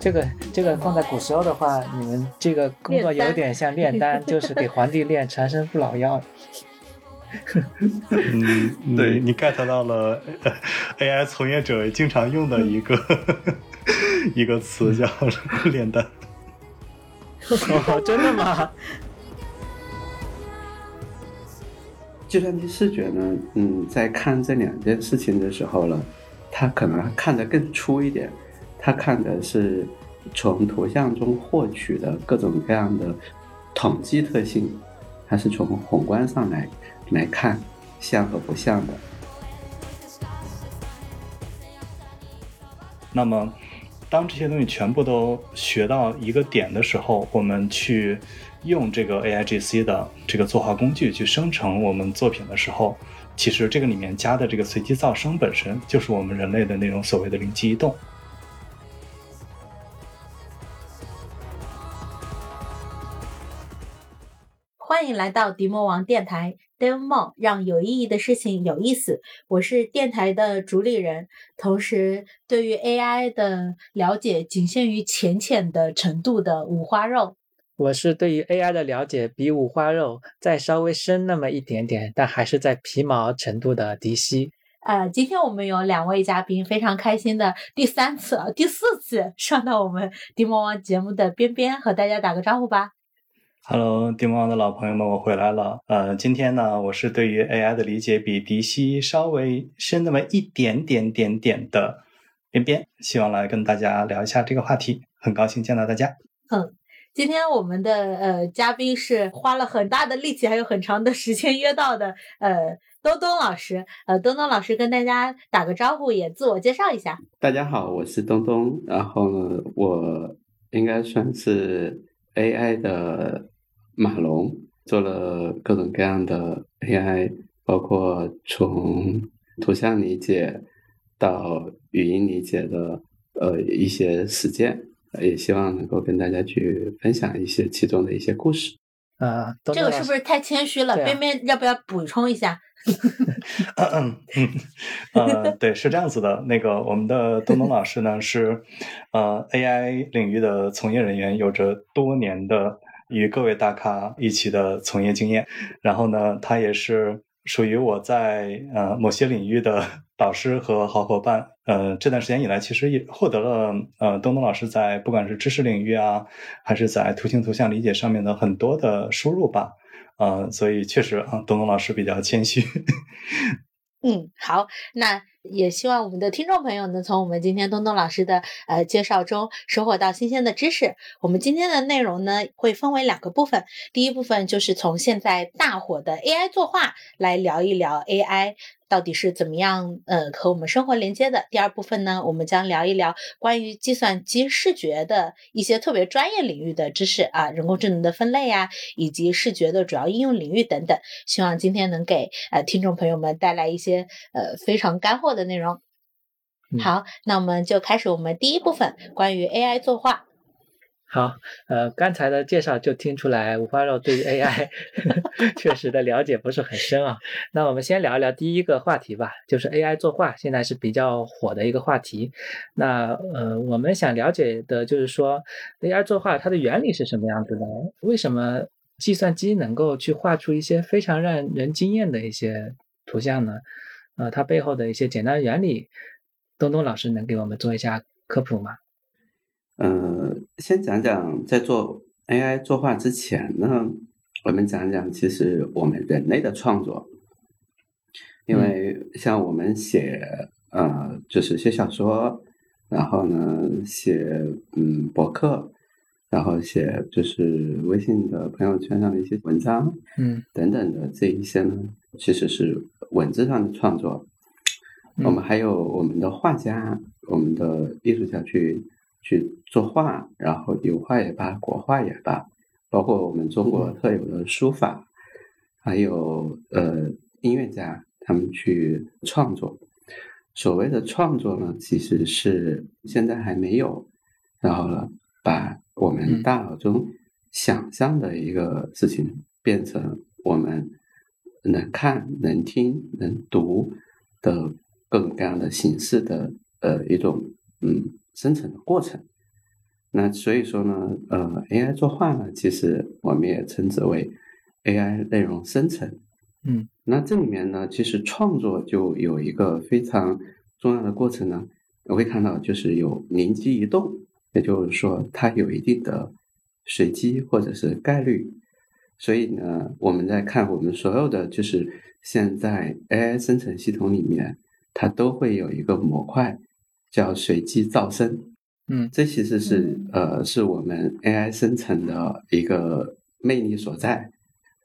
这个这个放在古时候的话，你们这个工作有点像炼丹，就是给皇帝炼长生不老药。嗯，对你 get 到了 AI 从业者经常用的一个 一个词叫炼丹。哦，真的吗？计算机视觉呢，嗯，在看这两件事情的时候呢，它可能看得更粗一点，它看的是从图像中获取的各种各样的统计特性，它是从宏观上来来看像和不像的。那么。当这些东西全部都学到一个点的时候，我们去用这个 A I G C 的这个作画工具去生成我们作品的时候，其实这个里面加的这个随机噪声本身就是我们人类的那种所谓的灵机一动。欢迎来到迪魔王电台。demo 让有意义的事情有意思。我是电台的主理人，同时对于 AI 的了解仅限于浅浅的程度的五花肉。我是对于 AI 的了解比五花肉再稍微深那么一点点，但还是在皮毛程度的迪西。呃，今天我们有两位嘉宾，非常开心的第三次、第四次上到我们迪魔王节目的边边，和大家打个招呼吧。Hello，迪魔王的老朋友们，我回来了。呃，今天呢，我是对于 AI 的理解比迪西稍微深那么一点点点点的边边，希望来跟大家聊一下这个话题。很高兴见到大家。嗯，今天我们的呃嘉宾是花了很大的力气，还有很长的时间约到的呃东东老师。呃，东东老师跟大家打个招呼，也自我介绍一下。大家好，我是东东。然后呢，我应该算是 AI 的。马龙做了各种各样的 AI，包括从图像理解到语音理解的呃一些实践，也希望能够跟大家去分享一些其中的一些故事。啊，这个是不是太谦虚了？边边要不要补充一下？嗯嗯嗯，呃，对，是这样子的。那个我们的东东老师呢是呃 AI 领域的从业人员，有着多年的。与各位大咖一起的从业经验，然后呢，他也是属于我在呃某些领域的导师和好伙伴。呃，这段时间以来，其实也获得了呃东东老师在不管是知识领域啊，还是在图形图像理解上面的很多的输入吧。呃，所以确实啊，东东老师比较谦虚。嗯，好，那也希望我们的听众朋友能从我们今天东东老师的呃介绍中收获到新鲜的知识。我们今天的内容呢会分为两个部分，第一部分就是从现在大火的 AI 作画来聊一聊 AI。到底是怎么样呃和我们生活连接的？第二部分呢，我们将聊一聊关于计算机视觉的一些特别专业领域的知识啊，人工智能的分类呀，以及视觉的主要应用领域等等。希望今天能给呃听众朋友们带来一些呃非常干货的内容。好，那我们就开始我们第一部分关于 AI 作画。好，呃，刚才的介绍就听出来五花肉对于 AI 确实的了解不是很深啊。那我们先聊一聊第一个话题吧，就是 AI 作画现在是比较火的一个话题。那呃，我们想了解的就是说 AI 作画它的原理是什么样子的？为什么计算机能够去画出一些非常让人惊艳的一些图像呢？呃，它背后的一些简单原理，东东老师能给我们做一下科普吗？嗯，先讲讲在做 AI 作画之前呢，我们讲讲其实我们人类的创作，因为像我们写呃，就是写小说，然后呢写嗯博客，然后写就是微信的朋友圈上的一些文章，嗯等等的这一些呢，其实是文字上的创作。我们还有我们的画家，我们的艺术家去。去作画，然后油画也罢，国画也罢，包括我们中国特有的书法，还有呃音乐家，他们去创作。所谓的创作呢，其实是现在还没有，然后呢，把我们大脑中想象的一个事情变成我们能看、能听、能读，的各种各样的形式的呃一种嗯生成的过程。那所以说呢，呃，AI 作画呢，其实我们也称之为 AI 内容生成。嗯，那这里面呢，其实创作就有一个非常重要的过程呢，我会看到就是有灵机一动，也就是说它有一定的随机或者是概率。所以呢，我们在看我们所有的就是现在 AI 生成系统里面，它都会有一个模块叫随机噪声。嗯，这其实是呃是我们 AI 生成的一个魅力所在。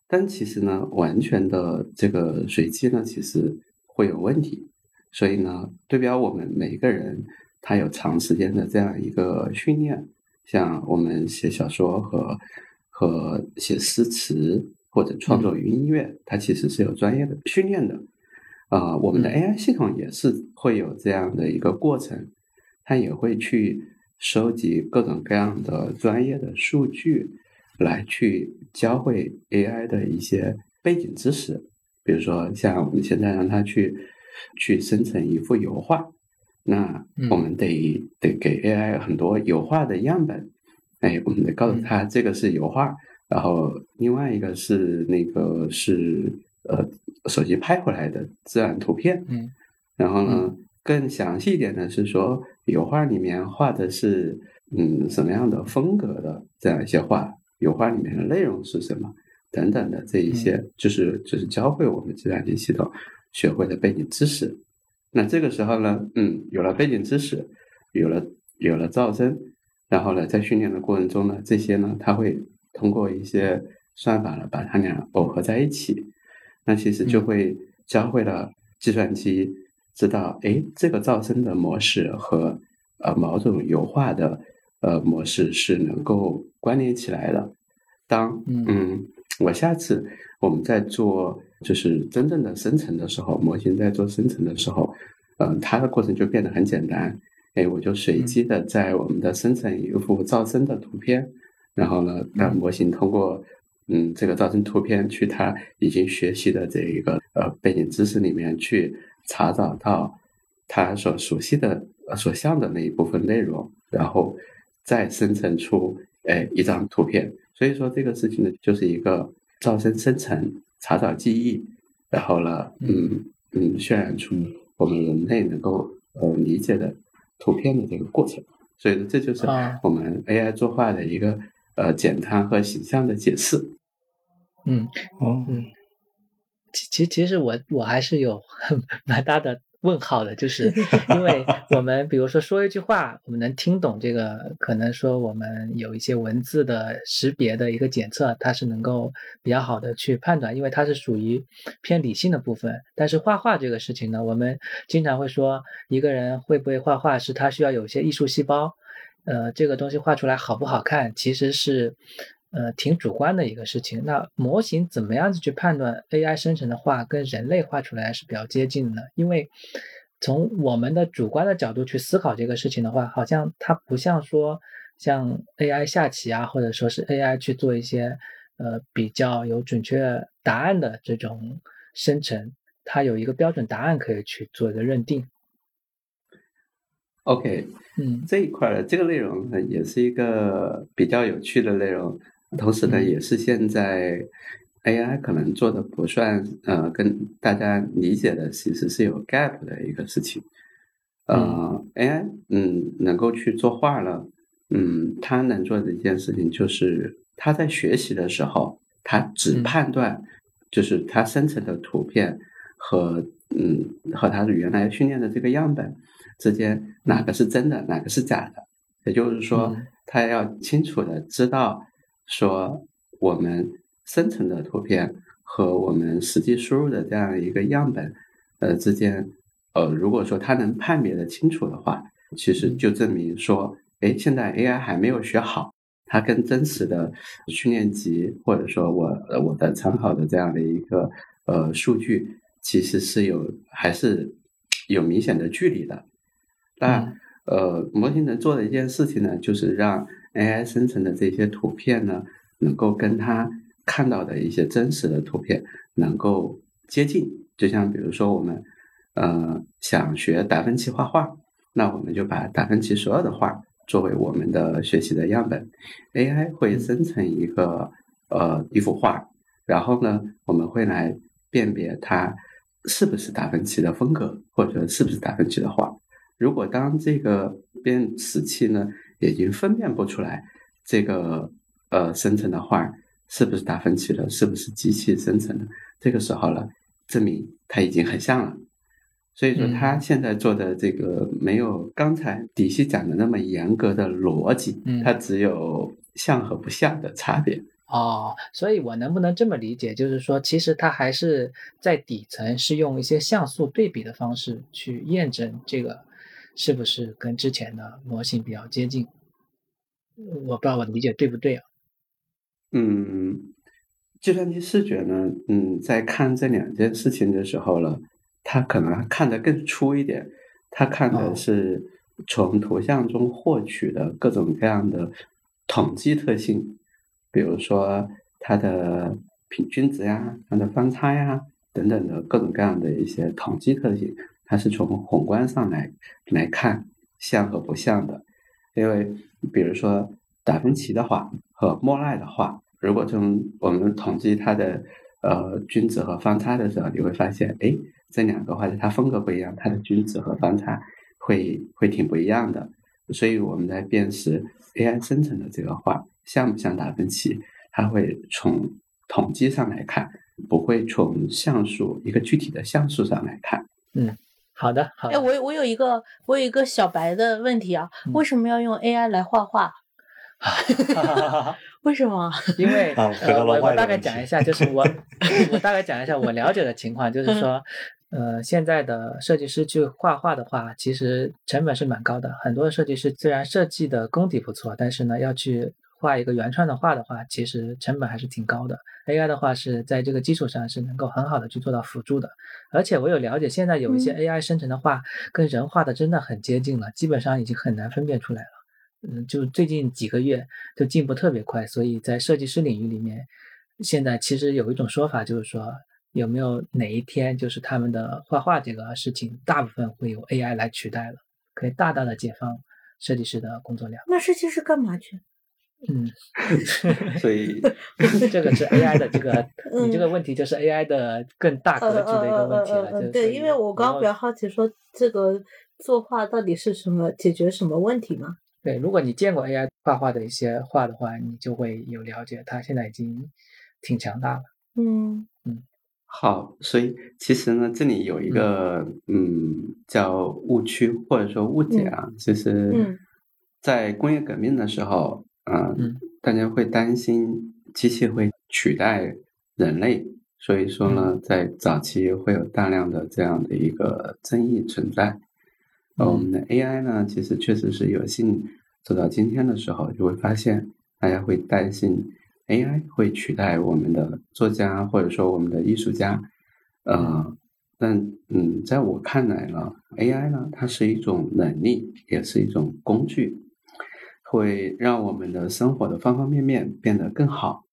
但其实呢，完全的这个随机呢，其实会有问题。所以呢，对标我们每一个人，他有长时间的这样一个训练，像我们写小说和。和写诗词或者创作音乐，它其实是有专业的训练的。啊，我们的 AI 系统也是会有这样的一个过程，它也会去收集各种各样的专业的数据，来去教会 AI 的一些背景知识。比如说，像我们现在让它去去生成一幅油画，那我们得得给 AI 很多油画的样本。哎，我们得告诉他这个是油画，然后另外一个是那个是呃手机拍回来的自然图片，嗯，然后呢更详细一点的是说油画里面画的是嗯什么样的风格的这样一些画，油画里面的内容是什么等等的这一些，就是就是教会我们计算机系统学会的背景知识。那这个时候呢，嗯，有了背景知识，有了有了噪声。然后呢，在训练的过程中呢，这些呢，它会通过一些算法呢，把它俩耦合在一起。那其实就会教会了计算机知道，哎，这个噪声的模式和呃某种油画的呃模式是能够关联起来的。当嗯，我下次我们在做就是真正的生成的时候，模型在做生成的时候，嗯，它的过程就变得很简单。哎，我就随机的在我们的生成一幅噪声的图片，然后呢，让模型通过嗯这个噪声图片去它已经学习的这一个呃背景知识里面去查找到它所熟悉的呃所像的那一部分内容，然后再生成出哎一张图片。所以说这个事情呢，就是一个噪声生成、查找记忆，然后呢，嗯嗯渲染出我们人类能够呃理解的。图片的这个过程，所以这就是我们 AI 作画的一个呃简单和形象的解释。嗯，哦，嗯，其其其实我我还是有蛮大的。问号的，就是 因为我们比如说说一句话，我们能听懂这个，可能说我们有一些文字的识别的一个检测，它是能够比较好的去判断，因为它是属于偏理性的部分。但是画画这个事情呢，我们经常会说，一个人会不会画画是他需要有一些艺术细胞，呃，这个东西画出来好不好看，其实是。呃，挺主观的一个事情。那模型怎么样子去判断 AI 生成的画跟人类画出来是比较接近的呢？因为从我们的主观的角度去思考这个事情的话，好像它不像说像 AI 下棋啊，或者说是 AI 去做一些呃比较有准确答案的这种生成，它有一个标准答案可以去做一个认定。OK，嗯，这一块的这个内容呢，也是一个比较有趣的内容。同时呢，也是现在 AI 可能做的不算呃，跟大家理解的其实是有 gap 的一个事情。呃，AI 嗯，能够去作画了，嗯，它能做的一件事情就是它在学习的时候，它只判断就是它生成的图片和嗯和它的原来训练的这个样本之间哪个是真的，哪个是假的。也就是说，他要清楚的知道。说我们生成的图片和我们实际输入的这样一个样本，呃之间，呃如果说他能判别的清楚的话，其实就证明说，哎，现在 AI 还没有学好，它跟真实的训练集或者说我我的参考的这样的一个呃数据，其实是有还是有明显的距离的。那呃模型能做的一件事情呢，就是让。AI 生成的这些图片呢，能够跟它看到的一些真实的图片能够接近。就像比如说我们呃想学达芬奇画画，那我们就把达芬奇所有的画作为我们的学习的样本，AI 会生成一个呃一幅画，然后呢，我们会来辨别它是不是达芬奇的风格，或者是不是达芬奇的画。如果当这个辨识器呢已经分辨不出来这个呃生成的画是不是达芬奇的，是不是机器生成的，这个时候呢，证明它已经很像了。所以说，他现在做的这个没有刚才底细讲的那么严格的逻辑，它只有像和不像的差别。哦，所以我能不能这么理解，就是说，其实它还是在底层是用一些像素对比的方式去验证这个是不是跟之前的模型比较接近？我不知道我理解对不对啊？嗯，计算机视觉呢，嗯，在看这两件事情的时候呢。他可能看得更粗一点，他看的是从图像中获取的各种各样的统计特性，比如说它的平均值呀、它的方差呀等等的各种各样的一些统计特性，它是从宏观上来来看像和不像的。因为比如说达芬奇的画和莫奈的画，如果从我们统计它的呃均值和方差的时候，你会发现，哎。这两个画它风格不一样，它的均值和方差会会挺不一样的，所以我们在辨识 AI 生成的这个画像不像达芬奇，它会从统计上来看，不会从像素一个具体的像素上来看。嗯，好的，好。哎，我我有一个我有一个小白的问题啊，为什么要用 AI 来画画？为什么？因为我我大概讲一下，就是我 我大概讲一下我了解的情况，就是说。呃，现在的设计师去画画的话，其实成本是蛮高的。很多设计师虽然设计的功底不错，但是呢，要去画一个原创的画的话，其实成本还是挺高的。AI 的话是在这个基础上是能够很好的去做到辅助的。而且我有了解，现在有一些 AI 生成的画跟人画的真的很接近了，基本上已经很难分辨出来了。嗯，就最近几个月就进步特别快，所以在设计师领域里面，现在其实有一种说法就是说。有没有哪一天，就是他们的画画这个事情，大部分会由 AI 来取代了，可以大大的解放设计师的工作量。那设计师干嘛去？嗯，所以 这个是 AI 的这个，你这个问题就是 AI 的更大格局的一个问题了。对，因为我刚刚比较好奇，说这个作画到底是什么，解决什么问题嘛？对，如果你见过 AI 画画的一些画的话，你就会有了解，它现在已经挺强大了。嗯嗯。好，所以其实呢，这里有一个嗯叫误区或者说误解啊，就是在工业革命的时候，嗯，大家会担心机器会取代人类，所以说呢，在早期会有大量的这样的一个争议存在。我们的 AI 呢，其实确实是有幸走到今天的时候，就会发现大家会担心。AI 会取代我们的作家，或者说我们的艺术家，呃，但嗯，在我看来呢，AI 呢，它是一种能力，也是一种工具，会让我们的生活的方方面面变得更好。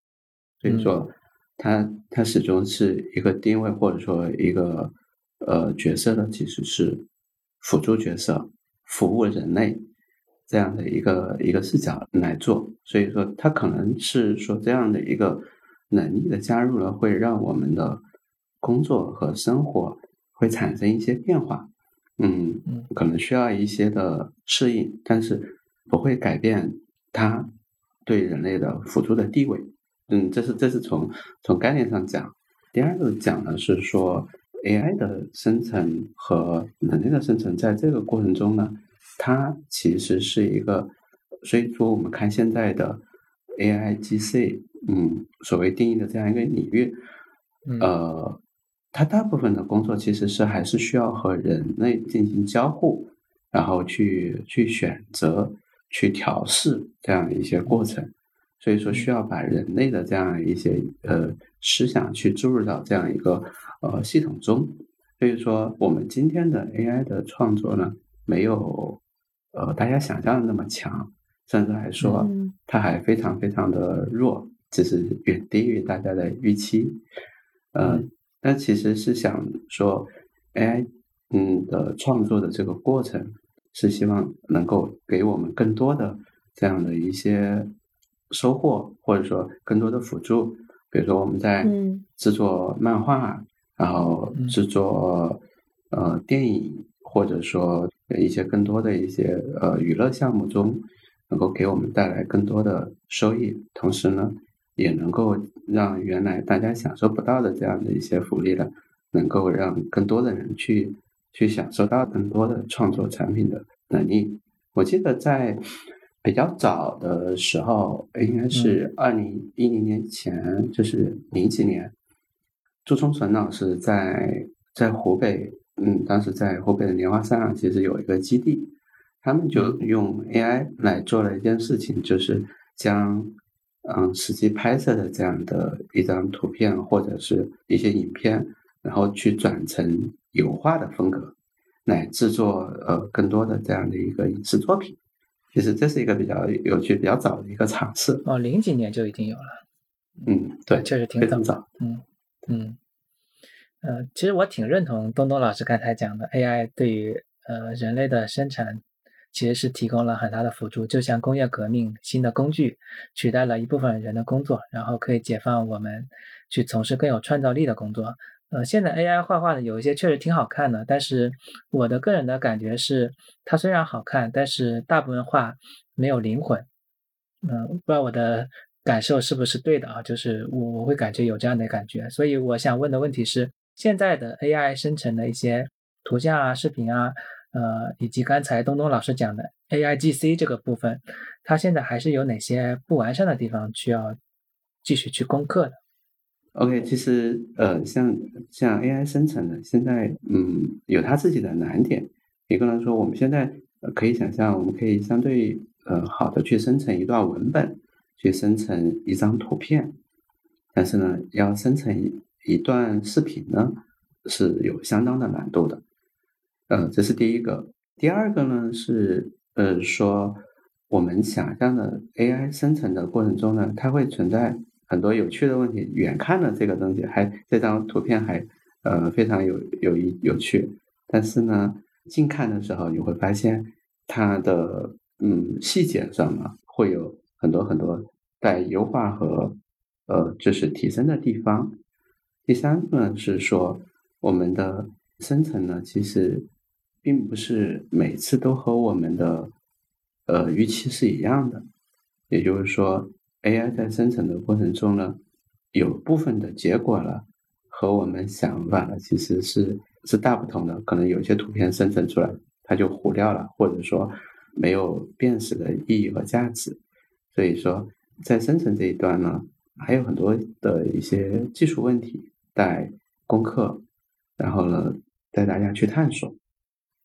所以说，它它始终是一个定位，或者说一个呃角色呢，其实是辅助角色，服务人类。这样的一个一个视角来做，所以说它可能是说这样的一个能力的加入呢，会让我们的工作和生活会产生一些变化，嗯，可能需要一些的适应，但是不会改变它对人类的辅助的地位，嗯，这是这是从从概念上讲。第二个讲的是说 AI 的生成和人类的生成，在这个过程中呢。它其实是一个，所以说我们看现在的 AIGC，嗯，所谓定义的这样一个领域，呃，它大部分的工作其实是还是需要和人类进行交互，然后去去选择、去调试这样的一些过程，所以说需要把人类的这样一些呃思想去注入到这样一个呃系统中，所以说我们今天的 AI 的创作呢，没有。呃，大家想象的那么强，甚至来说，它还非常非常的弱，只是远低于大家的预期。嗯，但其实是想说，AI 嗯的创作的这个过程，是希望能够给我们更多的这样的一些收获，或者说更多的辅助。比如说我们在制作漫画，然后制作呃电影，或者说一些更多的一些呃娱乐项目中，能够给我们带来更多的收益，同时呢，也能够让原来大家享受不到的这样的一些福利呢，能够让更多的人去去享受到更多的创作产品的能力。我记得在。比较早的时候，应该是二零一零年前，就是零几年，朱冲纯老师在在湖北，嗯，当时在湖北的莲花山啊，其实有一个基地，他们就用 AI 来做了一件事情，就是将嗯实际拍摄的这样的一张图片或者是一些影片，然后去转成油画的风格，来制作呃更多的这样的一个影视作品。其实这是一个比较有趣、比较早的一个尝试哦，零几年就已经有了。嗯，对，确实挺早。嗯嗯呃，其实我挺认同东东老师刚才讲的，AI 对于呃人类的生产其实是提供了很大的辅助，就像工业革命新的工具取代了一部分人的工作，然后可以解放我们去从事更有创造力的工作。呃，现在 AI 画画的有一些确实挺好看的，但是我的个人的感觉是，它虽然好看，但是大部分画没有灵魂。嗯，不知道我的感受是不是对的啊？就是我我会感觉有这样的感觉，所以我想问的问题是，现在的 AI 生成的一些图像啊、视频啊，呃，以及刚才东东老师讲的 AIGC 这个部分，它现在还是有哪些不完善的地方需要继续去攻克的？OK，其实呃，像像 AI 生成的，现在嗯有它自己的难点。一个呢说，我们现在可以想象，我们可以相对呃好的去生成一段文本，去生成一张图片，但是呢，要生成一段视频呢，是有相当的难度的。呃，这是第一个。第二个呢是呃说，我们想象的 AI 生成的过程中呢，它会存在。很多有趣的问题，远看的这个东西还这张图片还呃非常有有意有趣，但是呢近看的时候你会发现它的嗯细节上呢会有很多很多待优化和呃就是提升的地方。第三个呢是说我们的生成呢其实并不是每次都和我们的呃预期是一样的，也就是说。AI 在生成的过程中呢，有部分的结果呢，和我们想法其实是是大不同的。可能有些图片生成出来它就糊掉了，或者说没有辨识的意义和价值。所以说，在生成这一端呢，还有很多的一些技术问题待攻克，然后呢带大家去探索。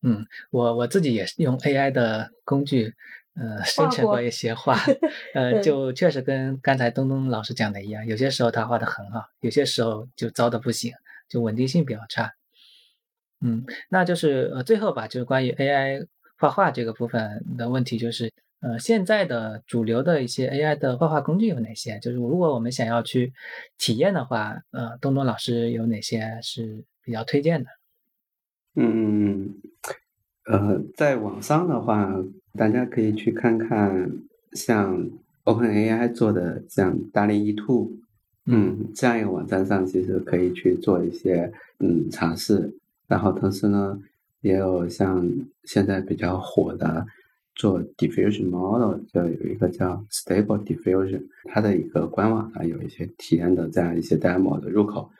嗯，我我自己也是用 AI 的工具。呃，生成过一些画，呃，就确实跟刚才东东老师讲的一样，有些时候他画的很好，有些时候就糟的不行，就稳定性比较差。嗯，那就是呃，最后吧，就是关于 AI 画画这个部分的问题，就是呃，现在的主流的一些 AI 的画画工具有哪些？就是如果我们想要去体验的话，呃，东东老师有哪些是比较推荐的？嗯，呃，在网上的话。大家可以去看看像 OpenAI 做的像 DALL-E Two，嗯，这样一个网站上其实可以去做一些嗯尝试。然后同时呢，也有像现在比较火的做 Diffusion Model，就有一个叫 Stable Diffusion，它的一个官网上有一些体验的这样一些 demo 的入口。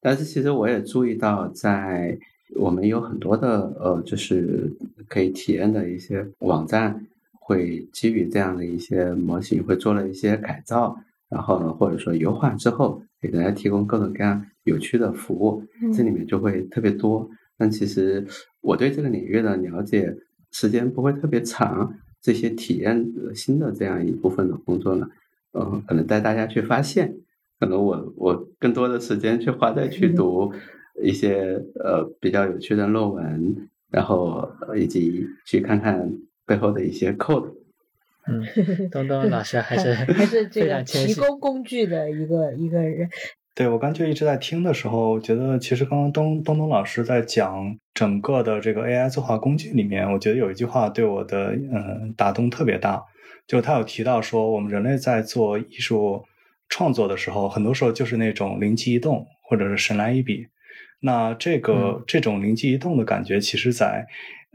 但是其实我也注意到在。我们有很多的呃，就是可以体验的一些网站，会基于这样的一些模型，会做了一些改造，然后呢，或者说优化之后，给大家提供各种各样有趣的服务，这里面就会特别多。但其实我对这个领域的了解时间不会特别长，这些体验新的这样一部分的工作呢，呃，可能带大家去发现，可能我我更多的时间去花在去读。一些呃比较有趣的论文，然后以及去看看背后的一些 code。嗯，东东老师还是 还是这个提供工具的一个一个人。对我刚就一直在听的时候，觉得其实刚刚东东东老师在讲整个的这个 AI 作画工具里面，我觉得有一句话对我的嗯打动特别大，就是他有提到说，我们人类在做艺术创作的时候，很多时候就是那种灵机一动，或者是神来一笔。那这个这种灵机一动的感觉，其实，在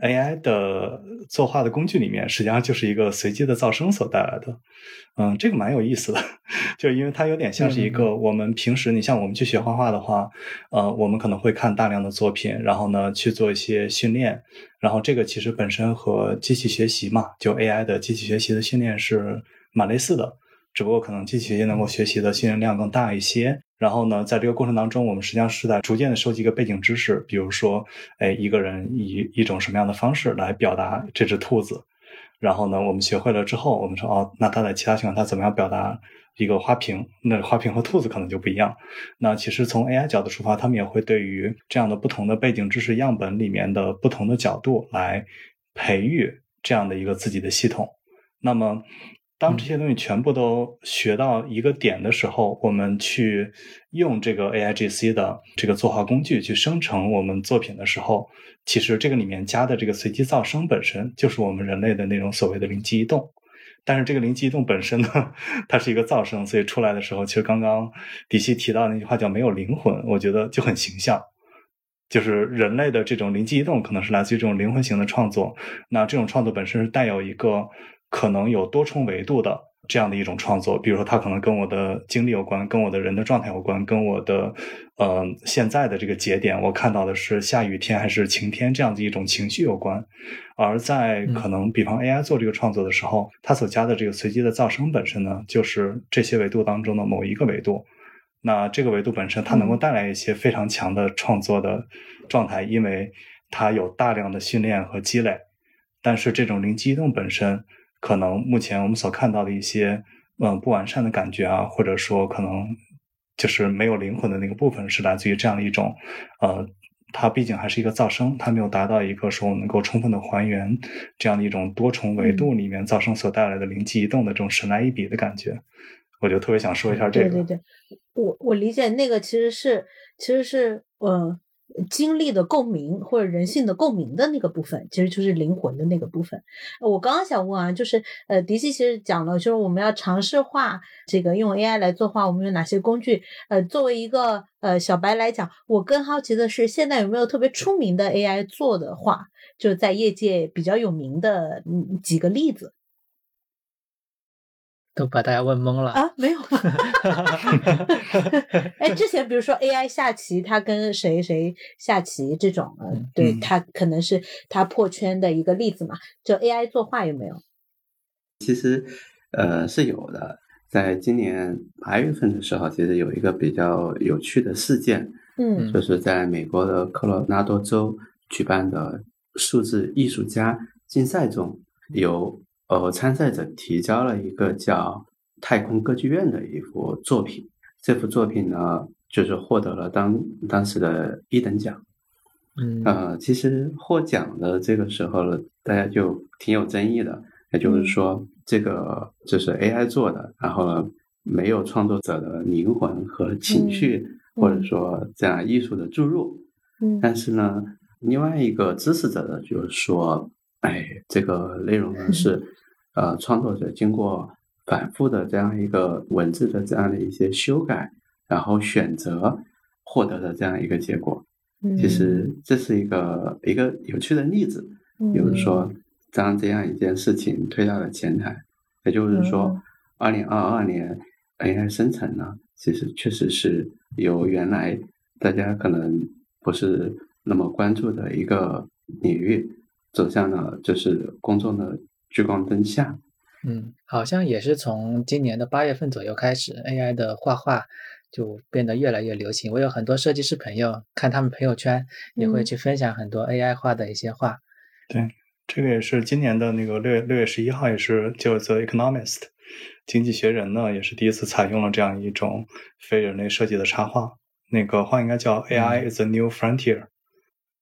AI 的作画的工具里面，实际上就是一个随机的噪声所带来的。嗯，这个蛮有意思的，就因为它有点像是一个我们平时，你像我们去学画画的话，呃，我们可能会看大量的作品，然后呢去做一些训练，然后这个其实本身和机器学习嘛，就 AI 的机器学习的训练是蛮类似的，只不过可能机器学习能够学习的训练量更大一些。然后呢，在这个过程当中，我们实际上是在逐渐的收集一个背景知识，比如说，哎，一个人以一种什么样的方式来表达这只兔子。然后呢，我们学会了之后，我们说，哦，那他在其他情况他怎么样表达一个花瓶？那花瓶和兔子可能就不一样。那其实从 AI 角度出发，他们也会对于这样的不同的背景知识样本里面的不同的角度来培育这样的一个自己的系统。那么。当这些东西全部都学到一个点的时候，我们去用这个 AIGC 的这个作画工具去生成我们作品的时候，其实这个里面加的这个随机噪声本身就是我们人类的那种所谓的灵机一动。但是这个灵机一动本身呢，它是一个噪声，所以出来的时候，其实刚刚迪西提到那句话叫“没有灵魂”，我觉得就很形象。就是人类的这种灵机一动，可能是来自于这种灵魂型的创作。那这种创作本身是带有一个。可能有多重维度的这样的一种创作，比如说它可能跟我的经历有关，跟我的人的状态有关，跟我的呃现在的这个节点，我看到的是下雨天还是晴天这样的一种情绪有关。而在可能比方 AI 做这个创作的时候，它所加的这个随机的噪声本身呢，就是这些维度当中的某一个维度。那这个维度本身它能够带来一些非常强的创作的状态，因为它有大量的训练和积累。但是这种灵机一动本身。可能目前我们所看到的一些，嗯，不完善的感觉啊，或者说可能就是没有灵魂的那个部分，是来自于这样的一种，呃，它毕竟还是一个噪声，它没有达到一个说能够充分的还原这样的一种多重维度里面噪声所带来的灵机一动的这种神来一笔的感觉。我就特别想说一下这个。对对对，我我理解那个其实是其实是呃。经历的共鸣或者人性的共鸣的那个部分，其实就是灵魂的那个部分。我刚刚想问啊，就是呃，迪西其实讲了，就是我们要尝试画这个用 AI 来作画，我们有哪些工具？呃，作为一个呃小白来讲，我更好奇的是，现在有没有特别出名的 AI 做的画，就在业界比较有名的几个例子。都把大家问懵了啊？没有吗？哎，之前比如说 AI 下棋，他跟谁谁下棋这种，对他可能是他破圈的一个例子嘛？就 AI 作画有没有？其实呃是有的，在今年八月份的时候，其实有一个比较有趣的事件，嗯，就是在美国的科罗拉多州举办的数字艺术家竞赛中有。呃，参赛者提交了一个叫《太空歌剧院》的一幅作品，这幅作品呢，就是获得了当当时的一等奖。嗯，呃，其实获奖的这个时候呢，大家就挺有争议的，也就是说，这个就是 AI 做的，然后呢，没有创作者的灵魂和情绪，或者说这样艺术的注入。嗯，但是呢，另外一个支持者呢，就是说，哎，这个内容呢 是。呃，创作者经过反复的这样一个文字的这样的一些修改，然后选择获得的这样一个结果。其实这是一个一个有趣的例子。比如说，将这样一件事情推到了前台，也就是说，二零二二年 AI 生成呢，其实确实是由原来大家可能不是那么关注的一个领域，走向了就是公众的。聚光灯下，嗯，好像也是从今年的八月份左右开始，AI 的画画就变得越来越流行。我有很多设计师朋友，看他们朋友圈也会去分享很多 AI 画的一些画。对，这个也是今年的那个六月六月十一号，也是就 The Economist 经济学人呢，也是第一次采用了这样一种非人类设计的插画。那个画应该叫 AI is a New Frontier。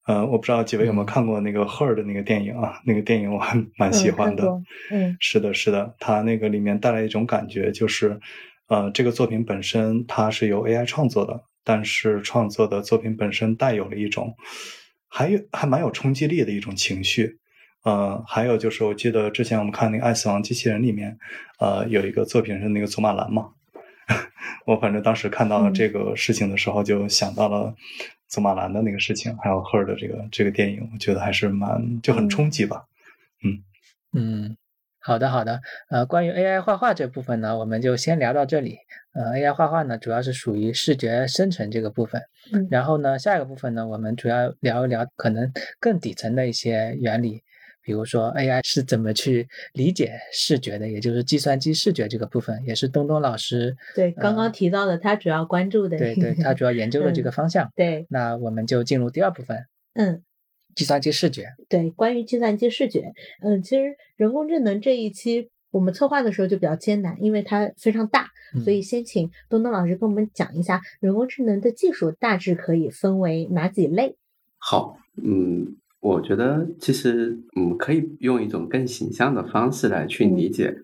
呃，我不知道几位有没有看过那个《Her》的那个电影啊？那个电影我还蛮喜欢的。嗯，是的，是的，它那个里面带来一种感觉，就是，呃，这个作品本身它是由 AI 创作的，但是创作的作品本身带有了一种还有还蛮有冲击力的一种情绪。呃，还有就是我记得之前我们看那个《爱死亡机器人》里面，呃，有一个作品是那个祖马兰嘛。我反正当时看到了这个事情的时候，就想到了祖马兰的那个事情，还有赫尔的这个这个电影，我觉得还是蛮就很冲击吧。嗯嗯，好的好的。呃，关于 AI 画画这部分呢，我们就先聊到这里。呃，AI 画画呢，主要是属于视觉生成这个部分。嗯。然后呢，下一个部分呢，我们主要聊一聊可能更底层的一些原理。比如说 AI 是怎么去理解视觉的，也就是计算机视觉这个部分，也是东东老师对刚刚提到的他主要关注的，对对，他主要研究的这个方向。对，那我们就进入第二部分。嗯，计算机视觉。对，关于计算机视觉，嗯，其实人工智能这一期我们策划的时候就比较艰难，因为它非常大，所以先请东东老师跟我们讲一下人工智能的技术大致可以分为哪几类。好，嗯。我觉得其实，嗯，可以用一种更形象的方式来去理解，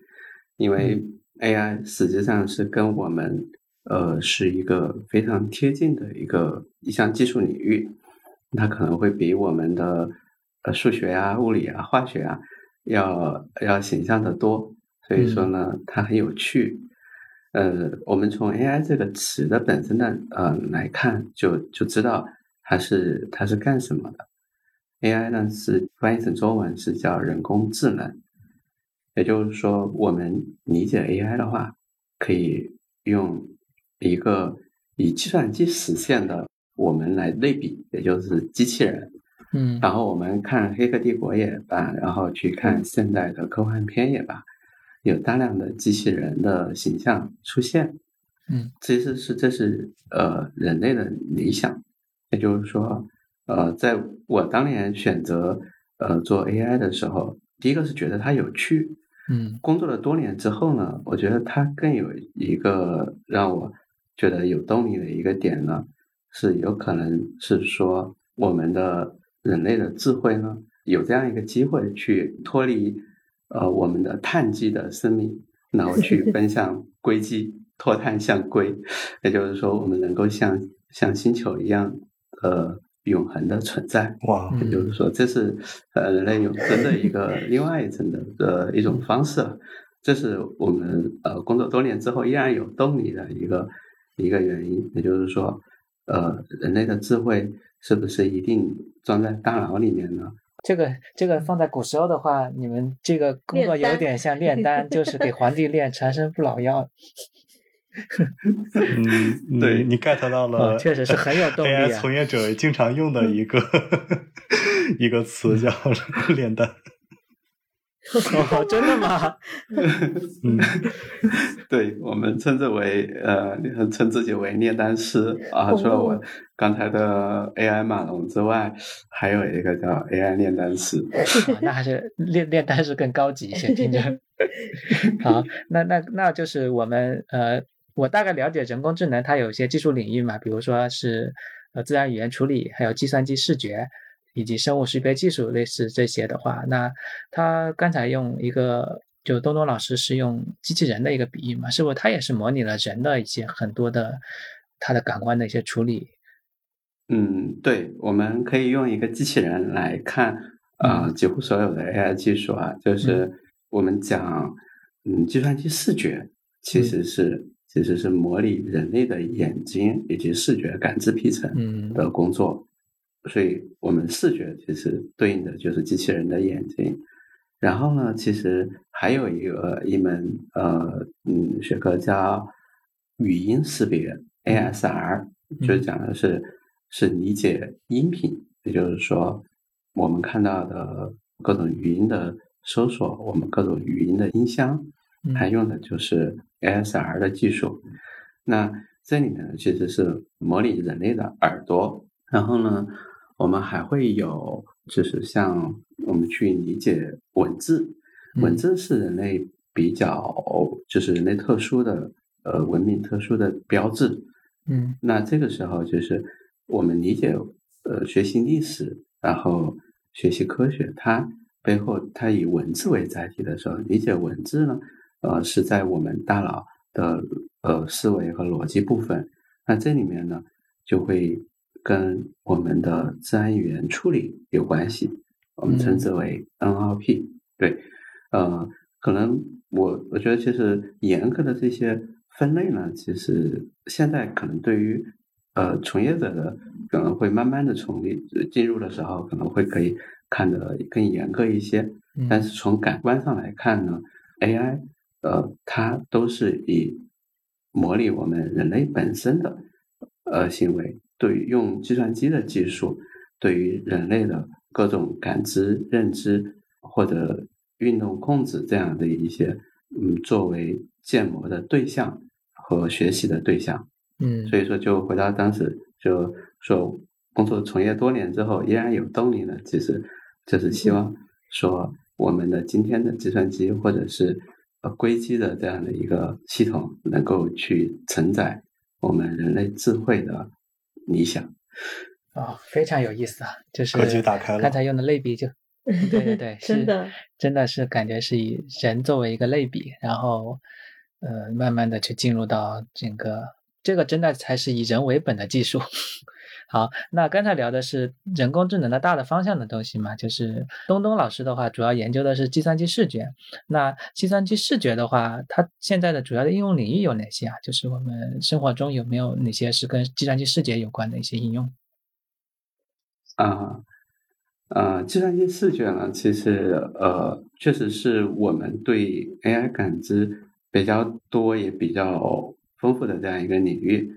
因为 AI 实际上是跟我们，呃，是一个非常贴近的一个一项技术领域，它可能会比我们的呃数学啊、物理啊、化学啊要要形象的多，所以说呢，它很有趣。呃，我们从 AI 这个词的本身的呃来看，就就知道它是它是干什么的。AI 呢是翻译成中文是叫人工智能，也就是说，我们理解 AI 的话，可以用一个以计算机实现的我们来类比，也就是机器人。嗯，然后我们看《黑客帝国》也罢，然后去看现代的科幻片也罢，有大量的机器人的形象出现。嗯，其实是这是呃人类的理想，也就是说。呃，在我当年选择呃做 AI 的时候，第一个是觉得它有趣，嗯，工作了多年之后呢，我觉得它更有一个让我觉得有动力的一个点呢，是有可能是说我们的人类的智慧呢，有这样一个机会去脱离呃我们的碳基的生命，然后去 奔向硅基，脱碳向硅，也就是说，我们能够像像星球一样，呃。永恒的存在，哇！也就是说，这是呃人类永生的一个 另外一层的的一种方式。这是我们呃工作多年之后依然有动力的一个一个原因。也就是说，呃，人类的智慧是不是一定装在大脑里面呢？这个这个放在古时候的话，你们这个工作有点像炼丹，就是给皇帝炼 长生不老药。嗯，对你 get 到了，确实是很有动力。AI 从业者经常用的一个 一个词叫“炼丹”。哦，真的吗？嗯，对我们称之为呃，称自己为炼丹师啊。除了我刚才的 AI 马龙之外，还有一个叫 AI 炼丹师。那还是炼炼丹师更高级一些，听着。好，那那那就是我们呃。我大概了解人工智能，它有一些技术领域嘛，比如说是呃自然语言处理，还有计算机视觉以及生物识别技术，类似这些的话，那它刚才用一个就东东老师是用机器人的一个比喻嘛，是不是他也是模拟了人的一些很多的他的感官的一些处理？嗯，对，我们可以用一个机器人来看呃，几乎所有的 AI 技术啊，就是我们讲嗯计算机视觉其实是。其实是模拟人类的眼睛以及视觉感知皮层的工作，所以我们视觉其实对应的就是机器人的眼睛。然后呢，其实还有一个一门呃嗯学科叫语音识别 ASR，就是讲的是是理解音频，也就是说我们看到的各种语音的搜索，我们各种语音的音箱。它用的就是 ASR 的技术，那这里面呢其实是模拟人类的耳朵，然后呢，我们还会有就是像我们去理解文字，文字是人类比较就是人类特殊的呃文明特殊的标志，嗯，那这个时候就是我们理解呃学习历史，然后学习科学，它背后它以文字为载体的时候，理解文字呢。呃，是在我们大脑的呃思维和逻辑部分。那这里面呢，就会跟我们的自然语言处理有关系，我们称之为 NLP。对，呃，可能我我觉得其实严格的这些分类呢，其实现在可能对于呃从业者的可能会慢慢的从进入的时候，可能会可以看得更严格一些。但是从感官上来看呢，AI 呃它都是以模拟我们人类本身的呃行为，对于用计算机的技术对于人类的各种感知、认知。或者运动控制这样的一些，嗯，作为建模的对象和学习的对象，嗯，所以说就回到当时就说工作从业多年之后依然有动力呢，其实就是希望说我们的今天的计算机或者是呃硅基的这样的一个系统能够去承载我们人类智慧的理想。哦，非常有意思啊，就是格局打开了，刚才用的类比就。对对对，真的，真的是感觉是以人作为一个类比，然后，呃，慢慢的去进入到整个这个真的才是以人为本的技术。好，那刚才聊的是人工智能的大的方向的东西嘛，就是东东老师的话，主要研究的是计算机视觉。那计算机视觉的话，它现在的主要的应用领域有哪些啊？就是我们生活中有没有哪些是跟计算机视觉有关的一些应用？啊。呃，计算机视觉呢，其实呃，确实是我们对 AI 感知比较多也比较丰富的这样一个领域。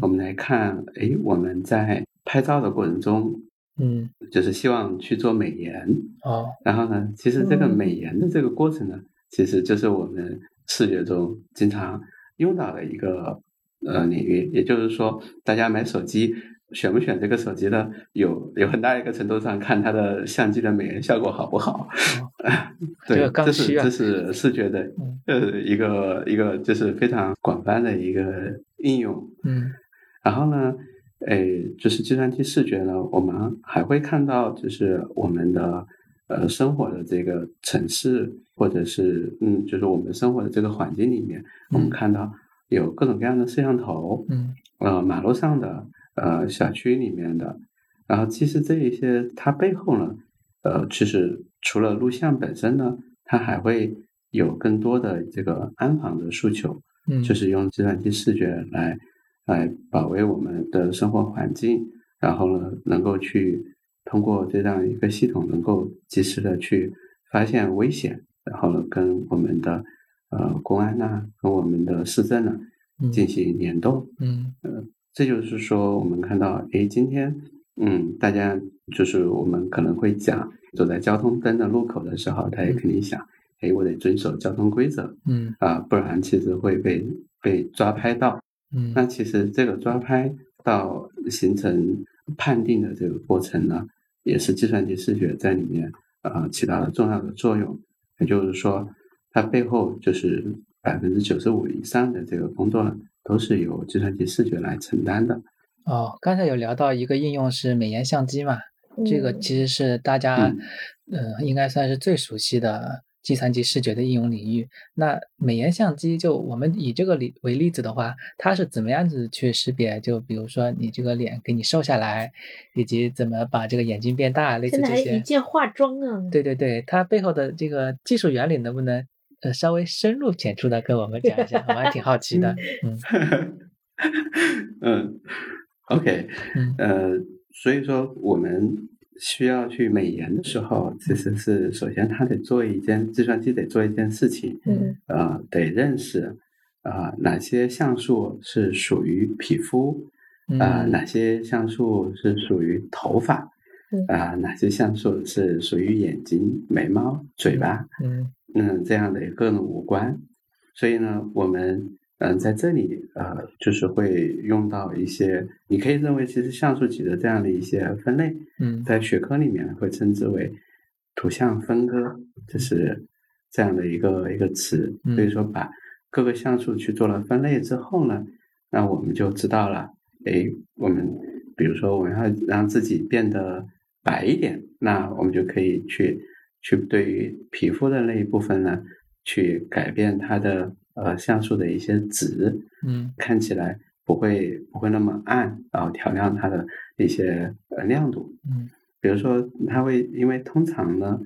我们来看，哎，我们在拍照的过程中，嗯，就是希望去做美颜。哦。然后呢，其实这个美颜的这个过程呢，其实就是我们视觉中经常用到的一个呃领域。也就是说，大家买手机。选不选这个手机呢？有有很大一个程度上看它的相机的美颜效果好不好。对，这是这是视觉的呃一个一个就是非常广泛的一个应用。嗯，然后呢，诶，就是计算机视觉呢，我们还会看到就是我们的呃生活的这个城市，或者是嗯，就是我们生活的这个环境里面，我们看到有各种各样的摄像头。嗯，呃，马路上的。呃，小区里面的，然后其实这一些它背后呢，呃，其实除了录像本身呢，它还会有更多的这个安防的诉求，嗯，就是用计算机视觉来来保卫我们的生活环境，然后呢，能够去通过这样一个系统，能够及时的去发现危险，然后呢，跟我们的呃公安呐，跟我们的市政呢进行联动，嗯，呃。这就是说，我们看到，哎，今天，嗯，大家就是我们可能会讲，走在交通灯的路口的时候，他也肯定想，哎，我得遵守交通规则，嗯，啊，不然其实会被被抓拍到，嗯，那其实这个抓拍到形成判定的这个过程呢，也是计算机视觉在里面啊起到了重要的作用，也就是说，它背后就是百分之九十五以上的这个工作。都是由计算机视觉来承担的。哦，刚才有聊到一个应用是美颜相机嘛？这个其实是大家，呃，应该算是最熟悉的计算机视觉的应用领域。那美颜相机，就我们以这个例为例子的话，它是怎么样子去识别？就比如说你这个脸给你瘦下来，以及怎么把这个眼睛变大，类似这些。一键化妆啊！对对对，它背后的这个技术原理能不能？呃，稍微深入浅出的跟我们讲一下，我还挺好奇的。嗯，嗯，OK，嗯，呃，所以说我们需要去美颜的时候，其实是首先他得做一件计算机得做一件事情，嗯，呃，得认识啊哪些像素是属于皮肤，啊哪些像素是属于头发，啊哪些像素是属于眼睛、眉毛、嘴巴，嗯。嗯，这样的各种五官，所以呢，我们嗯在这里呃，就是会用到一些，你可以认为其实像素级的这样的一些分类，嗯，在学科里面会称之为图像分割，就是这样的一个一个词。所以说，把各个像素去做了分类之后呢，那我们就知道了，哎，我们比如说我们要让自己变得白一点，那我们就可以去。去对于皮肤的那一部分呢，去改变它的呃像素的一些值，嗯看起来不会不会那么暗，然后调亮它的一些呃亮度。嗯比如说，它会因为通常呢，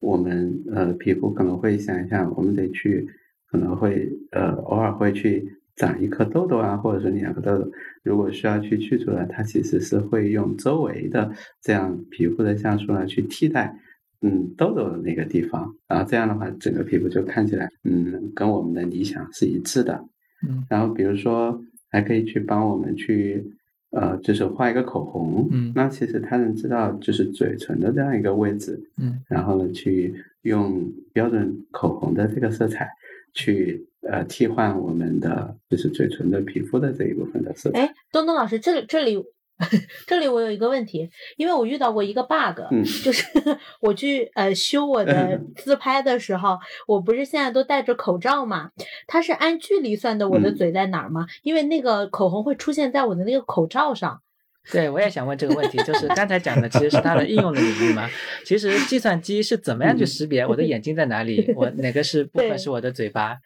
我们呃皮肤可能会想一想，我们得去可能会呃偶尔会去长一颗痘痘啊，或者说两个痘痘，如果需要去去除了，它其实是会用周围的这样皮肤的像素呢去替代。嗯，痘痘的那个地方，然后这样的话，整个皮肤就看起来，嗯，跟我们的理想是一致的。嗯然后比如说还可以去帮我们去呃，就是画一个口红，嗯那其实它能知道就是嘴唇的这样一个位置，嗯然后呢去用标准口红的这个色彩去呃替换我们的就是嘴唇的皮肤的这一部分的色彩。哎，东东老师，这里这里 这里我有一个问题，因为我遇到过一个 bug，、嗯就是 我去呃修我的自拍的时候，我不是现在都戴着口罩嘛，它是按距离算的我的嗯嘴在哪儿吗？因为那个口红会出现在我的那个口罩上。对，我也想问这个问题，就是刚才讲的其实是它的应用的领域嘛。其实计算机是怎么样去识别我的眼睛在哪里，我哪个是部分是我的嘴巴？呃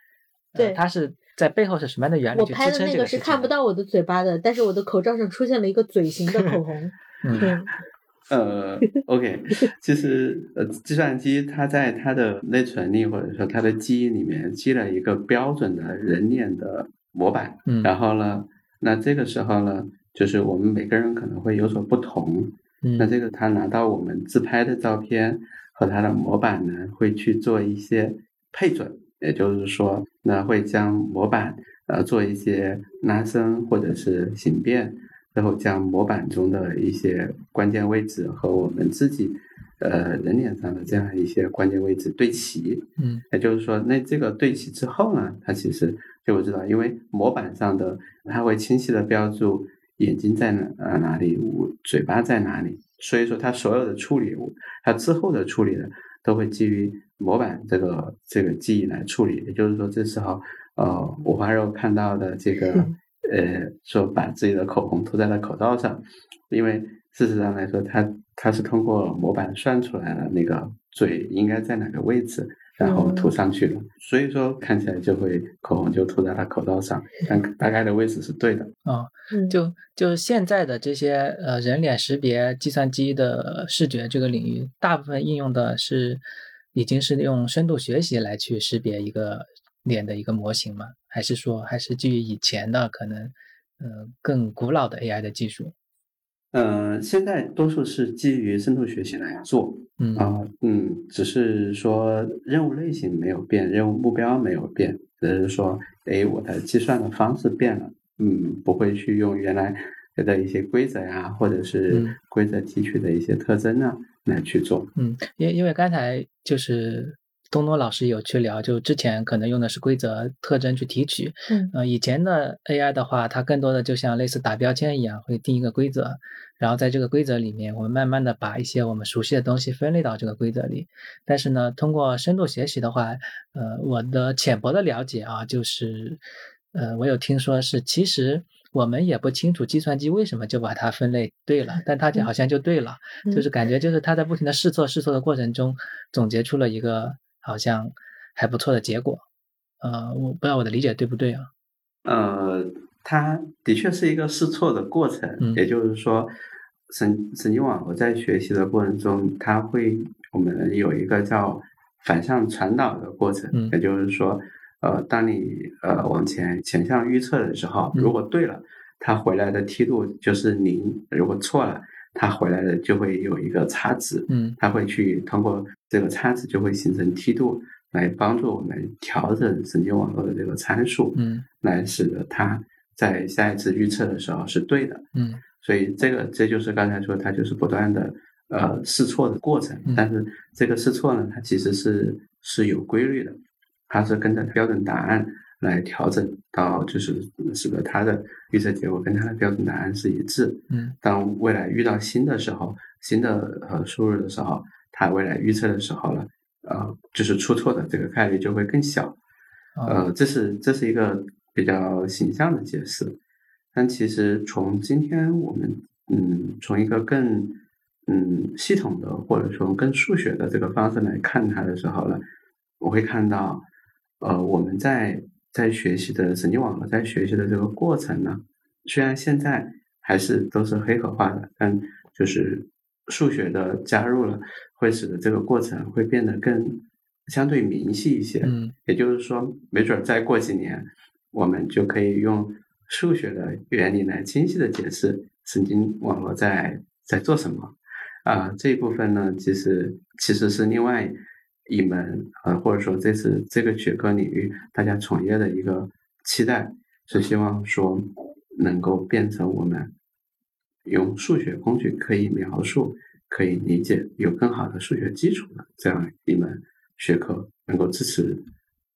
对它是在背后是什么样的原理我拍的那个是。看不到我的嘴巴的，但是我的口罩上出现了一个嘴型的口红。嗯嗯 呃，OK，其实呃，计算机它在它的内存里或者说它的记忆里面记了一个标准的人脸的模板，嗯然后呢，那这个时候呢，就是我们每个人可能会有所不同，嗯那嗯这个他拿到我们自拍的照片和他的模板呢，会去做一些配准，也就是说，那会将模板呃做一些拉伸或者是形变，然后将模板中的一些关键位置和我们自己呃人脸上的这样一些关键位置对齐，嗯。也就是说，那这个对齐之后呢，它其实就我知道，因为模板上的它会清晰的标注眼睛在哪呃哪里，我嘴巴在哪里，所以说它所有的处理，它之后的处理呢，都会基于模板这个这个记忆来处理。也就是说，这时候呃五花肉看到的这个 呃说把自己的口红涂在了口罩上，因为事实上来说，它它是通过模板算出来了那个嘴应该在哪个位置。然后涂上去了，所以说看起来就会口红就涂在他口罩上，但大概的位置是对的。哦，嗯，就就现在的这些呃人脸识别计算机的视觉这个领域，大部分应用的是已经是用深度学习来去识别一个脸的一个模型吗？还是说还是基于以前的可能呃更古老的 AI 的技术？呃，现在多数是基于深度学习来做嗯啊、嗯，只是说任务类型没有变，任务目标没有变，只是说，哎，我的计算的方式变了，嗯，不会去用原来的一些规则呀，或者是嗯规则提取的一些特征啊来去做。嗯，因因为刚才就是东东老师有去聊，就之前可能用的是规则特征去提取，嗯呃，以前的 AI 的话，它更多的就像类似打标签一样，会定一个规则，然后在这个规则里面，我们慢慢的把一些我们熟悉的东西分类到这个规则里。但是呢，通过深度学习的话，呃，我的浅薄的了解啊，就是，呃，我有听说是其实。我们也不清楚计算机为什么就把它分类对了，但它就好像就对了，嗯就是感觉就是它在不停的试错试错的过程中，总结出了一个好像还不错的结果。呃，我不知道我的理解对不对啊？呃，它的确是一个试错的过程，嗯也就是说，神神经网络在学习的过程中，它会我们有一个叫反向传导的过程，嗯也就是说，呃，当你呃往前前向预测的时候，嗯如果对了，它回来的梯度就是零；如果错了，它回来的就会有一个差值。嗯它会去通过这个差值就会形成梯度，来帮助我们调整神经网络的这个参数，嗯来使得它在下一次预测的时候是对的。嗯所以这个这就是刚才说它就是不断的呃试错的过程嗯，但是这个试错呢，它其实是是有规律的，它是跟着标准答案来调整到就是使得它的预测结果跟它的标准答案是一致。嗯当未来遇到新的时候，新的呃输入的时候，它未来预测的时候呢，呃，就是出错的这个概率就会更小。哦呃，这是这是一个比较形象的解释，但其实从今天我们嗯从一个更嗯系统的或者说更数学的这个方式来看它的时候呢，我会看到呃我们在在学习的神经网络在学习的这个过程呢，虽然现在还是都是黑盒化的，但就是数学的加入了，会使得这个过程会变得更相对明细一些。嗯，也就是说，没准再过几年，我们就可以用数学的原理来清晰的解释神经网络在在做什么。啊，这一部分呢，其实其实是另外一门呃，或者说这是这个学科领域大家从业的一个期待，是希望说能够变成我们用数学工具可以描述、可以理解、有更好的数学基础的这样一门学科，能够支持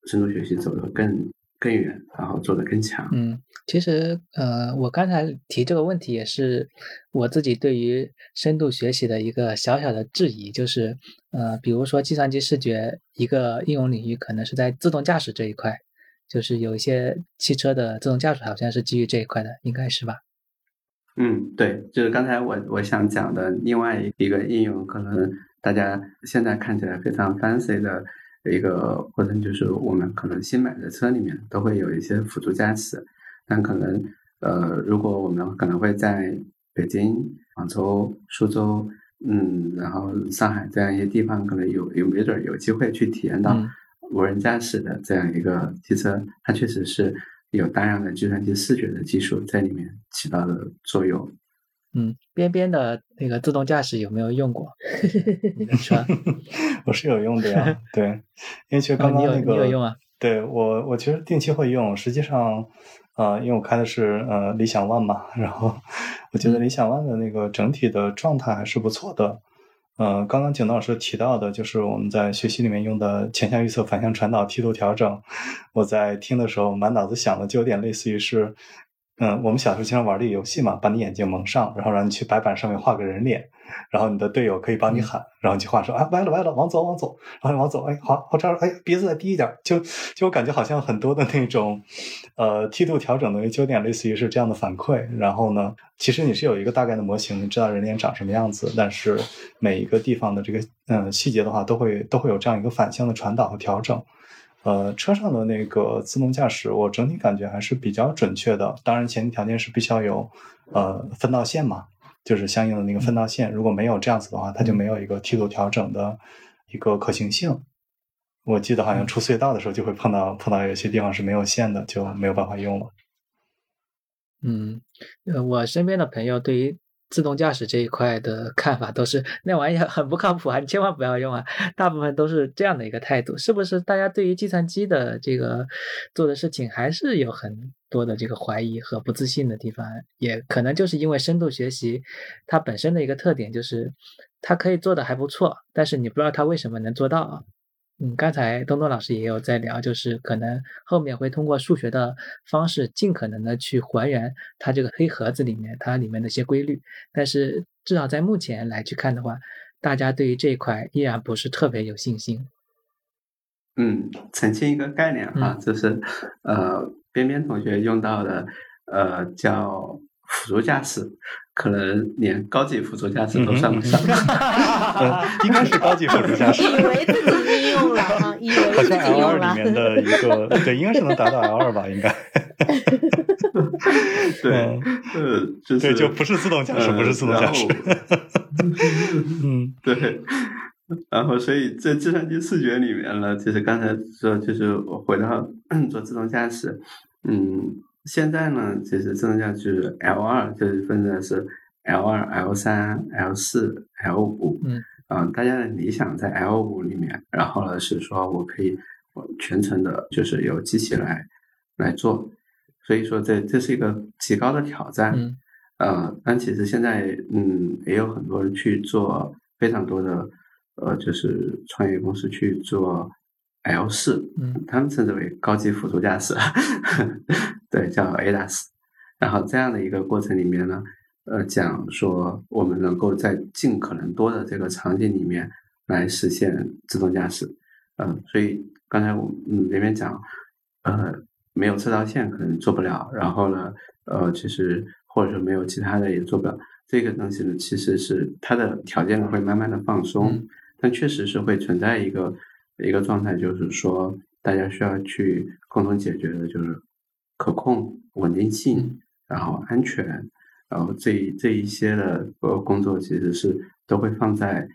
深度学习走得更更远，然后做得更强。嗯，其实呃，我刚才提这个问题也是我自己对于深度学习的一个小小的质疑，就是呃，比如说计算机视觉一个应用领域可能是在自动驾驶这一块，就是有一些汽车的自动驾驶好像是基于这一块的，应该是吧？嗯，对，就是刚才我我想讲的另外一个应用，可能大家现在看起来非常 fancy 的一个过程，就是我们可能新买的车里面都会有一些辅助驾驶，但可能呃，如果我们可能会在北京、广州、苏州，嗯，然后上海这样一些地方，可能有有没准有机会去体验到嗯无人驾驶的这样一个汽车，它确实是有大量的计算机视觉的技术在里面起到的作用。嗯，边边的那个自动驾驶有没有用过？是吧？我是有用的呀，对，因为其实刚刚那个，你有用啊？对我，我其实定期会用。实际上，呃，因为我开的是呃理想 ONE 嘛，然后我觉得嗯理想 ONE 的那个整体的状态还是不错的。呃，刚刚景东老师提到的，就是我们在学习里面用的前向预测、反向传导、梯度调整。我在听的时候，满脑子想的就有点类似于是，嗯，我们小时候经常玩的一个游戏嘛，把你眼睛蒙上，然后让你去白板上面画个人脸，然后你的队友可以帮你喊，然后你去画说啊歪了歪了，往左往左，然后往左，哎好，我这儿哎鼻子再低一点，就就我感觉好像很多的那种，呃梯度调整的就有点类似于是这样的反馈。然后呢，其实你是有一个大概的模型，你知道人脸长什么样子，但是每一个地方的这个嗯、呃细节的话，都会都会有这样一个反向的传导和调整。呃，车上的那个自动驾驶，我整体感觉还是比较准确的。当然，前提条件是必须要有呃分道线嘛，就是相应的那个分道线。如果没有这样子的话，它就没有一个梯度调整的一个可行性。我记得好像出隧道的时候就会碰到碰到有些地方是没有线的，就没有办法用了。嗯，呃，我身边的朋友对于自动驾驶这一块的看法都是那玩意很不靠谱啊，你千万不要用啊。大部分都是这样的一个态度，是不是？大家对于计算机的这个做的事情还是有很多的这个怀疑和不自信的地方，也可能就是因为深度学习它本身的一个特点就是它可以做的还不错，但是你不知道它为什么能做到啊。嗯，刚才东东老师也有在聊，就是可能后面会通过数学的方式，尽可能的去还原它这个黑盒子里面它里面的一些规律。但是至少在目前来去看的话，大家对于这一块依然不是特别有信心。嗯，澄清一个概念啊，就是呃，边边同学用到的呃叫辅助驾驶，可能连高级辅助驾驶都算不上。呃 应该是高级辅助驾驶。以为自己好像 L 用二里面。的一个，对，应该是能达到 L 二吧，应该。对，嗯呃，就是对，就不是自动驾驶，呃不是自动驾驶。嗯对，然后所以在计算机视觉里面呢，其实刚才说就是我回到 做自动驾驶，嗯，现在呢，其实自动驾驶就是 L 二，就是分的是 L 二、L 三、L 四、L 五，嗯嗯、大家的理想在 L 五里面，然后呢是说我可以我全程的就是由机器来来做，所以说这这是一个极高的挑战，嗯。呃，但其实现在嗯也有很多人去做非常多的呃，就是创业公司去做 L 四，嗯他们称之为高级辅助驾驶，对，叫 ADAS。然后这样的一个过程里面呢，呃，讲说我们能够在尽可能多的这个场景里面来实现自动驾驶，嗯、所以刚才我嗯里面讲，呃，没有车道线可能做不了，然后呢，呃，其实或者说没有其他的也做不了。这个东西呢，其实是它的条件会慢慢的放松，嗯但确实是会存在一个一个状态，就是说，大家需要去共同解决的就是可控、稳定性，然后安全，然后这这一些的呃工作其实是都会放在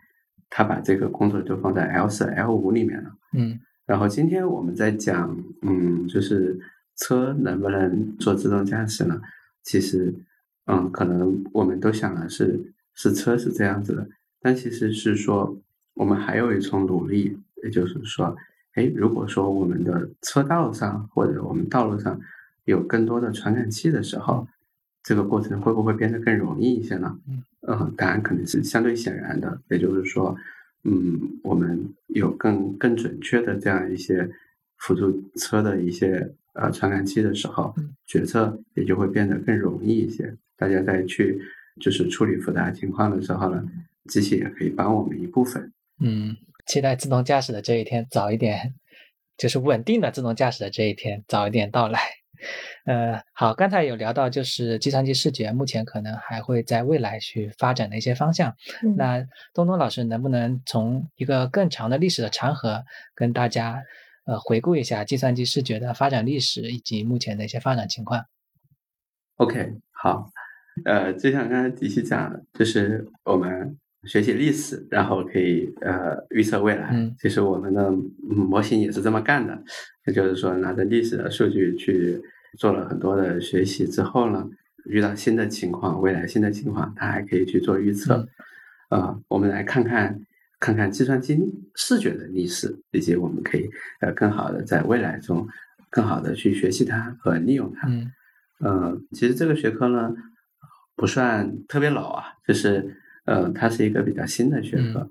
他把这个工作就放在 L 四、L 五里面了。嗯然后今天我们在讲，嗯，就是车能不能做自动驾驶呢？其实，嗯，可能我们都想的是是车是这样子的，但其实是说我们还有一重努力，也就是说，哎，如果说我们的车道上或者我们道路上有更多的传感器的时候，这个过程会不会变得更容易一些呢？嗯，呃，答案肯定是相对显然的，也就是说。嗯，我们有更更准确的这样一些辅助车的一些呃传感器的时候，决策也就会变得更容易一些。大家在去就是处理复杂情况的时候呢，机器也可以帮我们一部分。嗯，期待自动驾驶的这一天早一点，就是稳定的自动驾驶的这一天早一点到来。呃，好，刚才有聊到，就是计算机视觉目前可能还会在未来去发展的一些方向。嗯那东东老师能不能从一个更长的历史的长河，跟大家呃回顾一下计算机视觉的发展历史以及目前的一些发展情况？OK，好，呃，就像刚才迪西讲，就是我们学习历史，然后可以呃预测未来。嗯其实我们的嗯模型也是这么干的，也就是说拿着历史的数据去做了很多的学习之后呢，遇到新的情况，未来新的情况，它还可以去做预测。嗯呃，我们来看看看看计算机视觉的历史，以及我们可以呃更好的在未来中更好的去学习它和利用它。嗯呃，其实这个学科呢不算特别老啊，就是呃，它是一个比较新的学科。嗯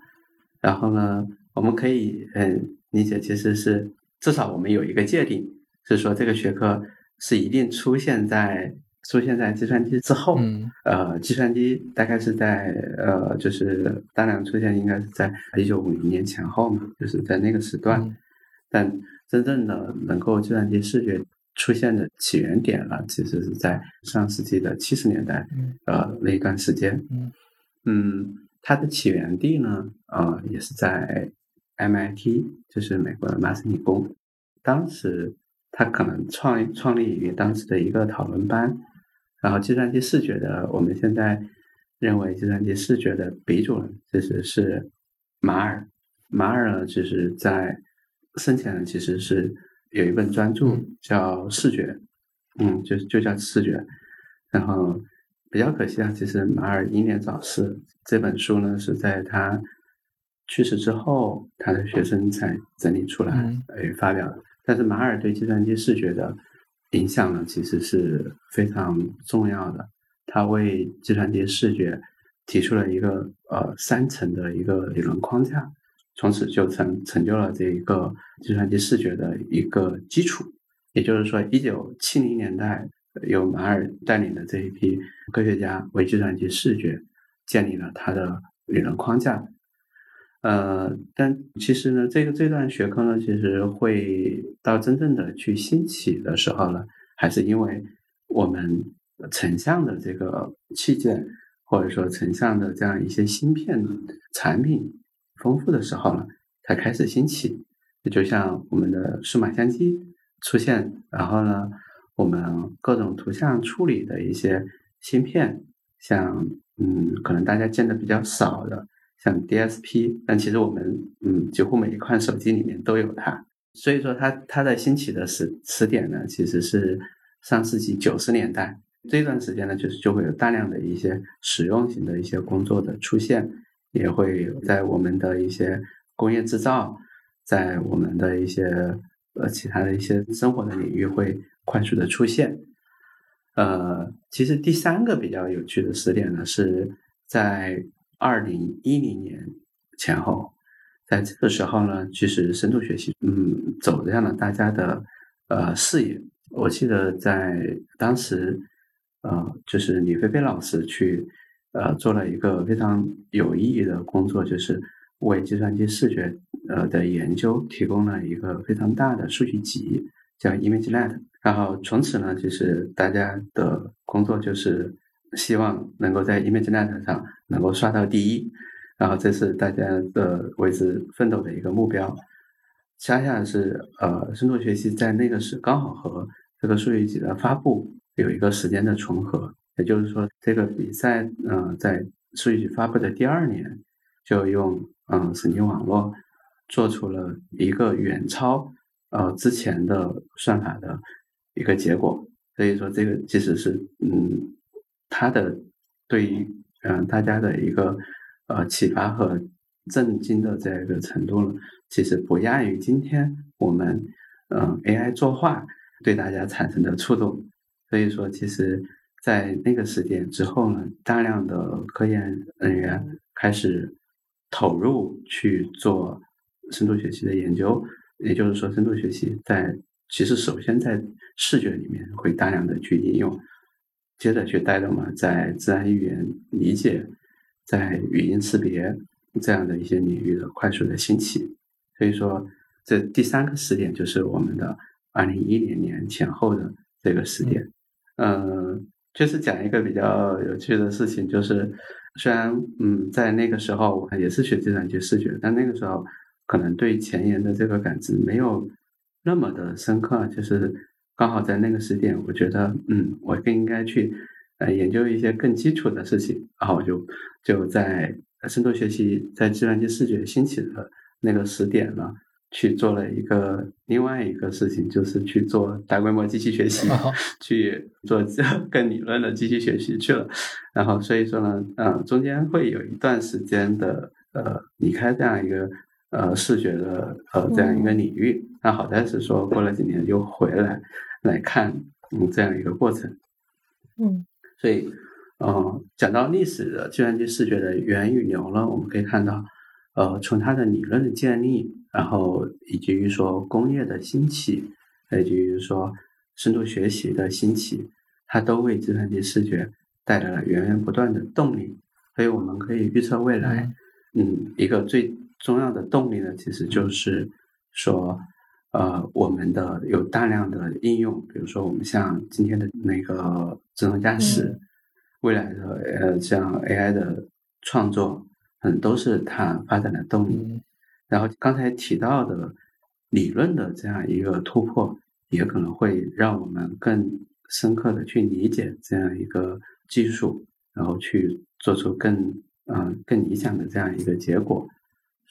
然后呢，我们可以嗯理解，其实是至少我们有一个界定，是说这个学科是一定出现在出现在计算机之后。嗯呃，计算机大概是在呃，就是大量出现，应该是在一九五零年前后嘛，就是在那个时段。嗯但真正的能够计算机视觉出现的起源点了，其实是在上世纪的七十年代，嗯呃那一段时间。嗯嗯，它的起源地呢，呃，也是在 MIT，就是美国的麻省理工。当时它可能创创立于当时的一个讨论班，然后计算机视觉的，我们现在认为计算机视觉的鼻祖人其实是马尔。马尔呢，其实在生前呢，其实是有一本专著嗯叫《视觉》，嗯，就就叫视觉。然后比较可惜啊，其实马尔英年早逝。这本书呢是在他去世之后，他的学生才整理出来嗯呃发表的。但是马尔对计算机视觉的影响呢，其实是非常重要的。他为计算机视觉提出了一个呃三层的一个理论框架，从此就成成就了这一个计算机视觉的一个基础。也就是说，一九七零年代由马尔带领的这一批科学家为计算机视觉建立了他的理论框架。呃，但其实呢，这个这段学科呢，其实会到真正的去兴起的时候呢，还是因为我们成像的这个器件，或者说成像的这样一些芯片产品丰富的时候呢，才开始兴起。就像我们的数码相机出现，然后呢，我们各种图像处理的一些芯片，像嗯，可能大家见的比较少的，像 DSP，但其实我们嗯，几乎每一款手机里面都有它。所以说它它在兴起的时时点呢，其实是上世纪九十年代这段时间呢，就是就会有大量的一些实用型的一些工作的出现，也会在我们的一些工业制造，在我们的一些呃其他的一些生活的领域会快速的出现。呃，其实第三个比较有趣的时点呢，是在二零一零年前后，在这个时候呢，其实深度学习嗯走向了大家的呃视野。我记得在当时，呃，就是李飞飞老师去呃做了一个非常有意义的工作，就是为计算机视觉呃的研究提供了一个非常大的数据集，叫 ImageNet。然后从此呢，就是大家的工作就是希望能够在 ImageNet 上能够刷到第一，然后这是大家的为之奋斗的一个目标。恰恰是呃，深度学习在那个时刚好和这个数据集的发布有一个时间的重合，也就是说，这个比赛嗯，在数据集发布的第二年，就用嗯神经网络做出了一个远超呃之前的算法的一个结果。所以说，这个其实是嗯，它的对于嗯大家的一个呃启发和震惊的这样一个程度呢。其实不亚于今天我们，嗯，AI 作画对大家产生的触动。所以说，其实，在那个时点之后呢，大量的科研人员开始投入去做深度学习的研究。也就是说，深度学习在其实首先在视觉里面会大量的去应用，接着去带动嘛，在自然语言理解、在语音识别这样的一些领域的快速的兴起。所以说，这第三个时点就是我们的二零一零年前后的这个时点。嗯，就是讲一个比较有趣的事情，就是虽然嗯，在那个时候我也是学计算机视觉，但那个时候可能对前沿的这个感知没有那么的深刻。就是刚好在那个时点，我觉得嗯，我更应该去呃研究一些更基础的事情，然后我就就在深度学习在计算机视觉兴起的。那个时点呢，去做了一个另外一个事情，就是去做大规模机器学习，去做 更理论的机器学习去了。然后所以说呢，嗯，中间会有一段时间的呃离开这样一个呃视觉的呃这样一个领域。那好在是说过了几年又回来来看嗯这样一个过程。嗯，所以呃讲到历史的计算机视觉的源与流呢，我们可以看到。呃，从它的理论的建立，然后以及于说工业的兴起，以及于说深度学习的兴起，它都为计算机视觉带来了源源不断的动力。所以我们可以预测未来，嗯，一个最重要的动力呢，其实就是说，呃，我们的有大量的应用，比如说我们像今天的那个自动驾驶，未来的呃像 AI 的创作。嗯，都是它发展的动力。然后刚才提到的理论的这样一个突破，也可能会让我们更深刻的去理解这样一个技术，然后去做出更嗯更理想的这样一个结果。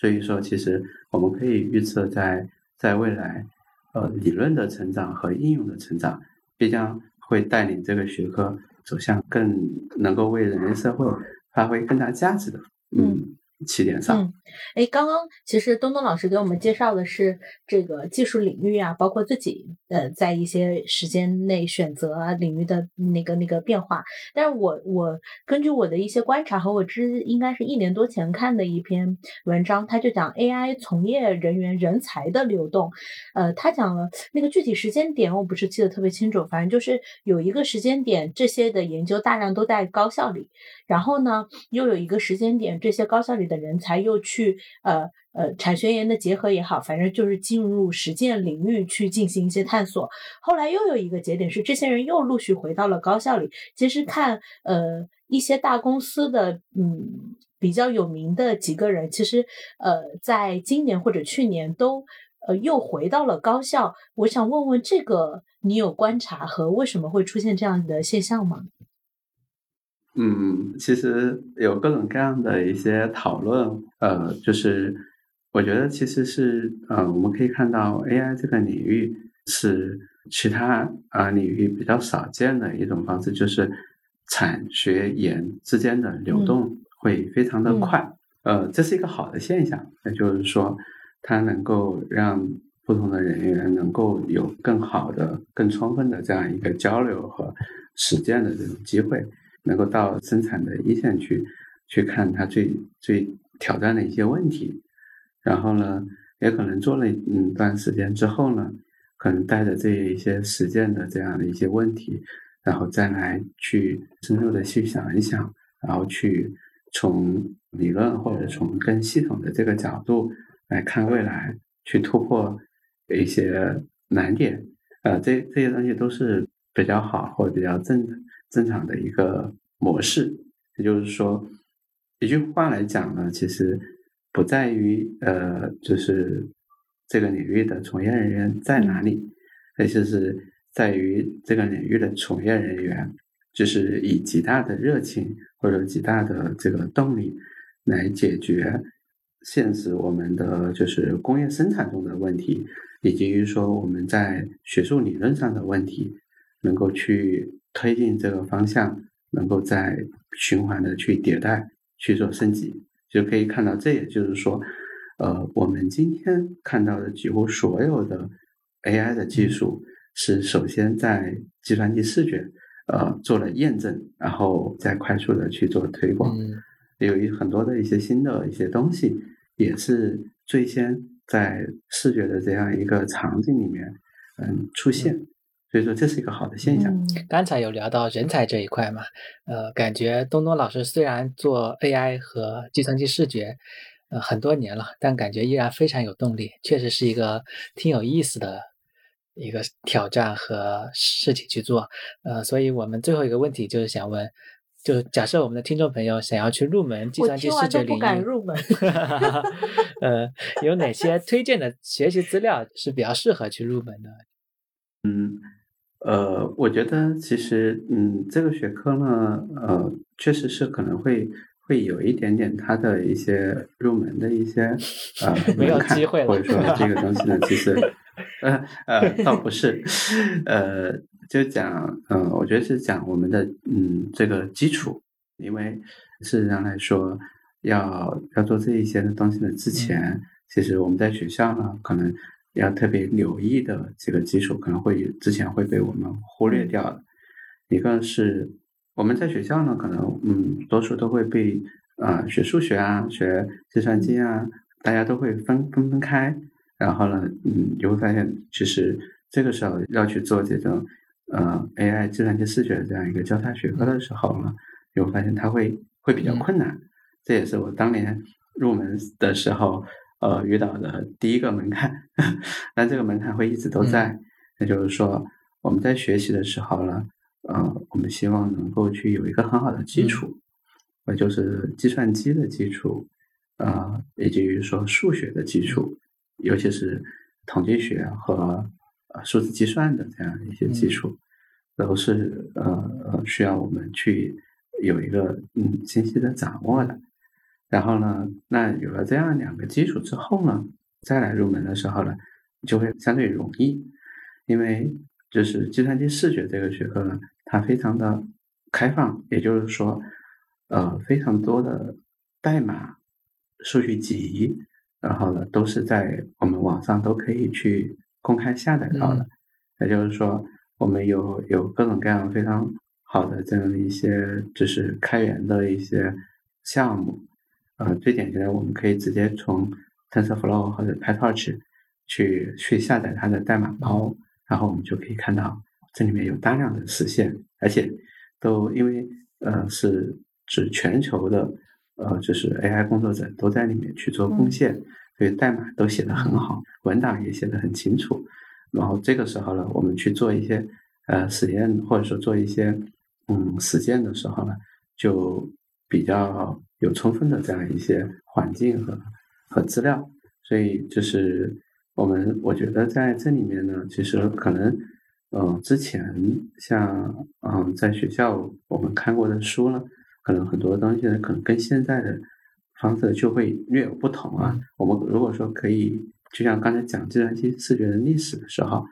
所以说，其实我们可以预测，在在未来，呃，理论的成长和应用的成长，必将会带领这个学科走向更能够为人类社会发挥更大价值的。嗯，起点上。嗯，哎，刚刚其实东东老师给我们介绍的是这个技术领域啊，包括自己呃在一些时间内选择啊领域的那个那个变化。但是我我根据我的一些观察和我之应该是一年多前看的一篇文章，他就讲 AI 从业人员人才的流动。呃，他讲了那个具体时间点，我不是记得特别清楚，反正就是有一个时间点，这些的研究大量都在高校里。然后呢，又有一个时间点，这些高校里的人才又去呃呃产学研的结合也好，反正就是进入实践领域去进行一些探索。后来又有一个节点是，这些人又陆续回到了高校里。其实看呃一些大公司的嗯比较有名的几个人，其实呃在今年或者去年都呃又回到了高校。我想问问这个，你有观察和为什么会出现这样的现象吗？嗯，其实有各种各样的一些讨论，呃，就是我觉得其实是，呃，我们可以看到 AI 这个领域是其他啊领域比较少见的一种方式，就是产学研之间的流动会非常的快，呃，这是一个好的现象，也就是说，它能够让不同的人员能够有更好的、更充分的这样一个交流和实践的这种机会。能够到生产的一线去，去看它最最挑战的一些问题，然后呢，也可能做了一段时间之后呢，可能带着这一些实践的这样的一些问题，然后再来去深入的去想一想，然后去从理论或者从更系统的这个角度来看未来，去突破一些难点，呃，这这些东西都是比较好或者比较正的。正常的一个模式，也就是说，一句话来讲呢，其实不在于呃，就是这个领域的从业人员在哪里，而且是在于这个领域的从业人员，就是以极大的热情或者极大的这个动力来解决现实我们的就是工业生产中的问题，以及于说我们在学术理论上的问题，能够去推进这个方向，能够在循环的去迭代去做升级，就可以看到，这也就是说。呃，我们今天看到的几乎所有的 AI 的技术，是首先在计算机视觉呃做了验证，然后再快速的去做推广。有一很多的一些新的一些东西，也是最先在视觉的这样一个场景里面嗯出现，所以说这是一个好的现象。刚才有聊到人才这一块嘛，呃，感觉东东老师虽然做 AI 和计算机视觉。呃，很多年了，但感觉依然非常有动力，确实是一个挺有意思的一个挑战和事情去做。呃，所以我们最后一个问题就是想问，就假设我们的听众朋友想要去入门计算机视觉领域，不敢入门。呃，有哪些推荐的学习资料是比较适合去入门的？嗯，呃，我觉得其实，嗯，这个学科呢，呃，确实是可能会。会有一点点它的一些入门的一些呃 门槛，或者说这个东西呢，其实 呃呃倒不是，呃就讲嗯，我觉得是讲我们的嗯这个基础，因为事实上来说，要要做这一些的东西呢之前，其实我们在学校呢可能要特别留意的几个基础，可能会之前会被我们忽略掉的，一个是。我们在学校呢，可能嗯，多数都会被啊学数学啊，学计算机啊，大家都会分分分开。然后呢，嗯，你会发现，其实这个时候要去做这种呃 AI 计算机视觉这样一个交叉学科的时候呢，你会发现它会会比较困难。这也是我当年入门的时候呃遇到的第一个门槛。但这个门槛会一直都在，也就是说我们在学习的时候呢。呃，我们希望能够去有一个很好的基础，呃，就是计算机的基础，呃，以及于说数学的基础，尤其是统计学和呃数字计算的这样一些基础，都是呃呃需要我们去有一个嗯清晰的掌握的。然后呢，那有了这样两个基础之后呢，再来入门的时候呢，就会相对容易，因为。就是计算机视觉这个学科呢，它非常的开放，也就是说，呃，非常多的代码、数据集，然后呢，都是在我们网上都可以去公开下载到的。也就是说，我们有有各种各样非常好的这样的一些，就是开源的一些项目。呃，最简单的，我们可以直接从 TensorFlow 或者 PyTorch 去去下载它的代码包。然后我们就可以看到，这里面有大量的实现，而且都因为呃是指全球的呃就是 AI 工作者都在里面去做贡献，所以代码都写得很好，文档也写得很清楚。然后这个时候呢，我们去做一些呃实验或者说做一些嗯实践的时候呢，就比较有充分的这样一些环境和和资料，所以就是。我们我觉得在这里面呢，其实可能，嗯，之前像嗯，在学校我们看过的书呢，可能很多东西呢，可能跟现在的方式就会略有不同啊。我们如果说可以，就像刚才讲计算机视觉的历史的时候，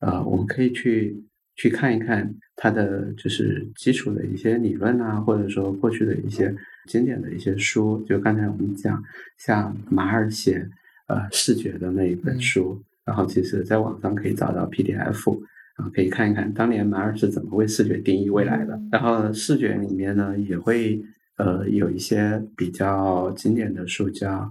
呃，我们可以去去看一看它的就是基础的一些理论啊，或者说过去的一些经典的一些书。就刚才我们讲，像马尔写。呃，视觉的那一本书，然后其实在网上可以找到 PDF，然后可以看一看当年马尔是怎么为视觉定义未来的。然后视觉里面呢，也会呃有一些比较经典的书，叫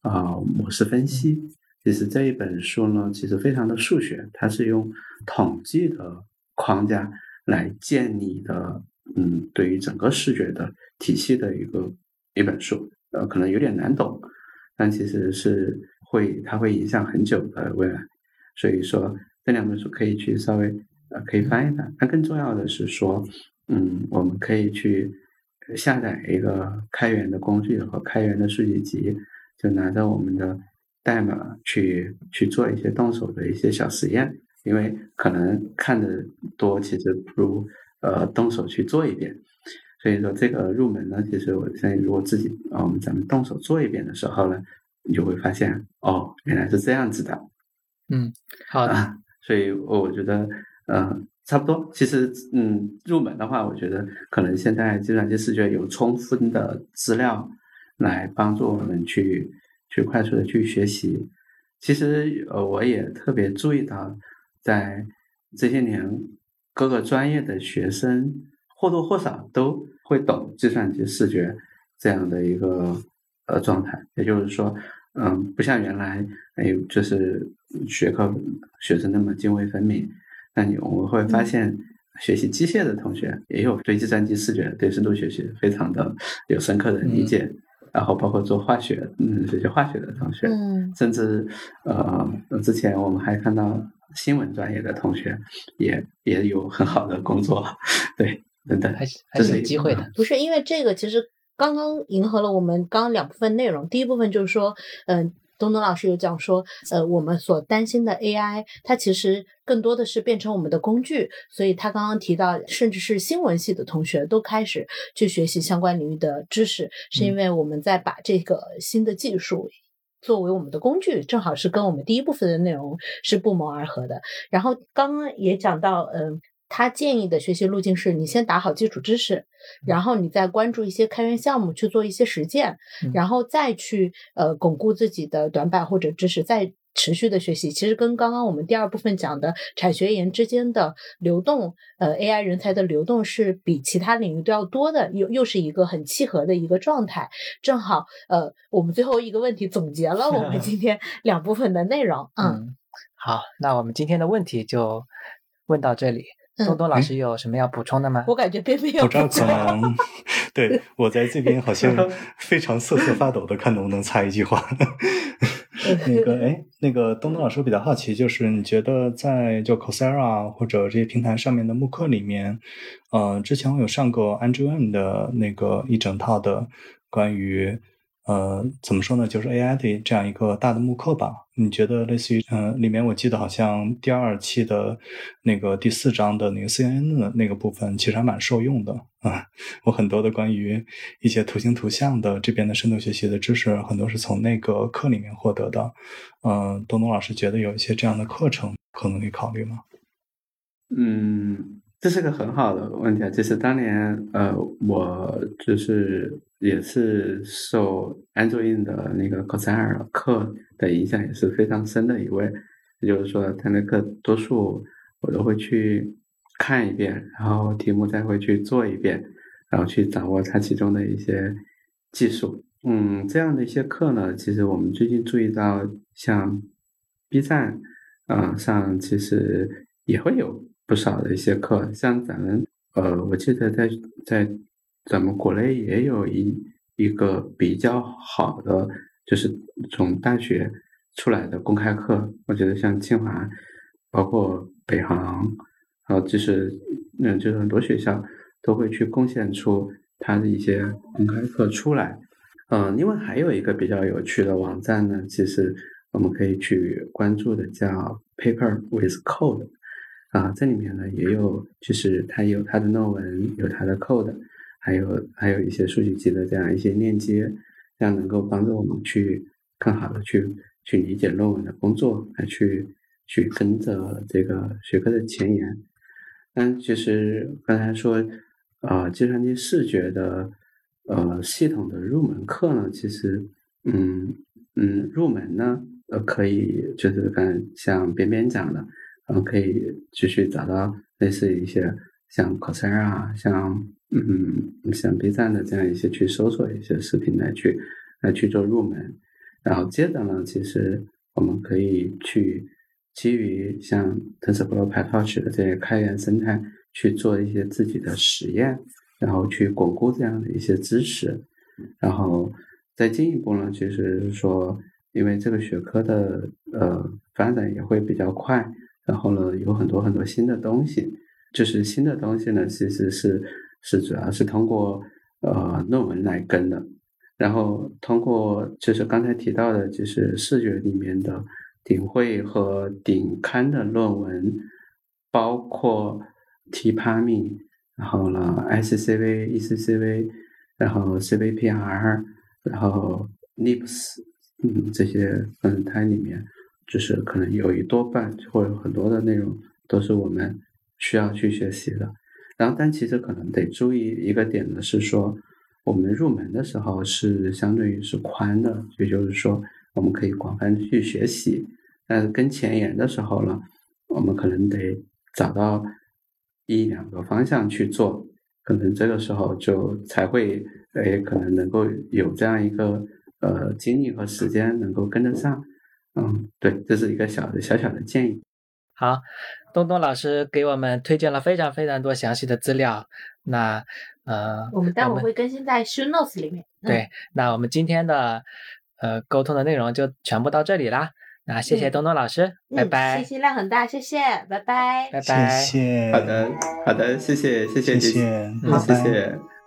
啊模式分析。其实这一本书呢，其实非常的数学，它是用统计的框架来建立的，嗯，对于整个视觉的体系的一个一本书，呃，可能有点难懂，但其实是。会，它会影响很久的未来，所以说这两本书可以去稍微呃可以翻一翻。但更重要的是说，嗯，我们可以去下载一个开源的工具和开源的数据集，就拿着我们的代码去去做一些动手的一些小实验，因为可能看的多，其实不如呃动手去做一遍。所以说这个入门呢，其实我相信，如果自己啊我们咱们动手做一遍的时候呢，你就会发现哦，原来是这样子的。嗯，好的。所以我觉得呃差不多。其实嗯入门的话，我觉得可能现在计算机视觉有充分的资料来帮助我们去去快速的去学习。其实呃我也特别注意到，在这些年各个专业的学生。或多或少都会懂计算机视觉这样的一个呃状态，也就是说，嗯，不像原来哎，就是学科学生那么泾渭分明。那你我们会发现，学习机械的同学也有对计算机视觉、对深度学习非常的有深刻的理解。然后包括做化学，嗯，学习化学的同学，嗯，甚至呃，之前我们还看到新闻专业的同学也也有很好的工作，对。等等，还是还是有机会的。不是因为这个，其实刚刚迎合了我们刚刚两部分内容。第一部分就是说，嗯，东东老师有讲说，呃，我们所担心的 AI，它其实更多的是变成我们的工具。所以他刚刚提到，甚至是新闻系的同学都开始去学习相关领域的知识，是因为我们在把这个新的技术作为我们的工具，正好是跟我们第一部分的内容是不谋而合的。然后刚刚也讲到，嗯。他建议的学习路径是你先打好基础知识，然后你再关注一些开源项目去做一些实践，然后再去呃巩固自己的短板或者知识，再持续的学习。其实跟刚刚我们第二部分讲的产学研之间的流动，呃，AI 人才的流动是比其他领域都要多的，又又是一个很契合的一个状态。正好呃，我们最后一个问题总结了我们今天 两部分的内容。嗯，好，那我们今天的问题就问到这里。东东老师有什么要补充的吗？我感觉并没有。我这可能，对 我在这边好像 非常瑟瑟发抖的，看能不能插一句话。那个，哎，那个东东老师我比较好奇，就是你觉得在就 c o s e r a 或者这些平台上面的慕课里面，呃，之前我有上过 Andrew N 的那个一整套的关于。呃，怎么说呢？就是 AI 的这样一个大的慕课吧。你觉得类似于，嗯，里面我记得好像第二期的那个第四章的那个 CNN 的那个部分，其实还蛮受用的啊。我很多的关于一些图形图像的这边的深度学习的知识，很多是从那个课里面获得的。嗯，东东老师觉得有一些这样的课程，可能可以考虑吗？嗯。这是个很好的问题啊！就是当年，呃，我就是也是受 Andrew 的那个 coser 课的影响，也是非常深的一位。也就是说，他那课多数我都会去看一遍，然后题目再会去做一遍，然后去掌握它其中的一些技术。嗯，这样的一些课呢，其实我们最近注意到，像 B 站，嗯，上其实也会有。不少的一些课，像咱们呃，我记得在在咱们国内也有一一个比较好的，就是从大学出来的公开课。我觉得像清华，包括北航，然后就是嗯，就是很多学校都会去贡献出它的一些公开课出来。嗯，另外还有一个比较有趣的网站呢，其实我们可以去关注的，叫 Paper with Code。啊，这里面呢也有，就是它有它的论文，有它的 code，还有还有一些数据集的这样一些链接，这样能够帮助我们去更好的去去理解论文的工作，来去去跟着这个学科的前沿。但其实刚才说，呃，计算机视觉的呃系统的入门课呢，其实嗯嗯入门呢，呃可以就是刚像边边讲的。我们可以继续找到类似一些像 c o r s e r a、像嗯像 B 站的这样一些去搜索一些视频来去来去做入门，然后接着呢，其实我们可以去基于像 TensorFlow、PyTorch 的这些开源生态去做一些自己的实验，然后去巩固这样的一些知识，然后再进一步呢，其实是说因为这个学科的呃发展也会比较快。然后呢，有很多很多新的东西，就是新的东西呢，其实是是主要是通过呃论文来跟的。然后通过就是刚才提到的，就是视觉里面的顶会和顶刊的论文，包括 TPAMI，然后呢 SCCV、ECCV，然后 CVPR，然后 NIPS，嗯，这些嗯，它里面就是可能有一多半或者很多的内容都是我们需要去学习的。然后，但其实可能得注意一个点呢，是说。我们入门的时候是相对于是宽的，也就是说我们可以广泛去学习。但是跟前沿的时候呢，我们可能得找到一两个方向去做，可能这个时候就才会诶，可能能够有这样一个呃精力和时间能够跟得上。嗯，对，这是一个小的小小的建议。好，东东老师给我们推荐了非常非常多详细的资料。那呃，我们待会会更新在 show notes 里面。对，那我们今天的呃沟通的内容就全部到这里啦。那谢谢东东老师，拜拜。信息量很大，谢谢，拜拜，拜拜。谢谢。好的，好的，谢谢，谢谢，谢谢，好，谢谢。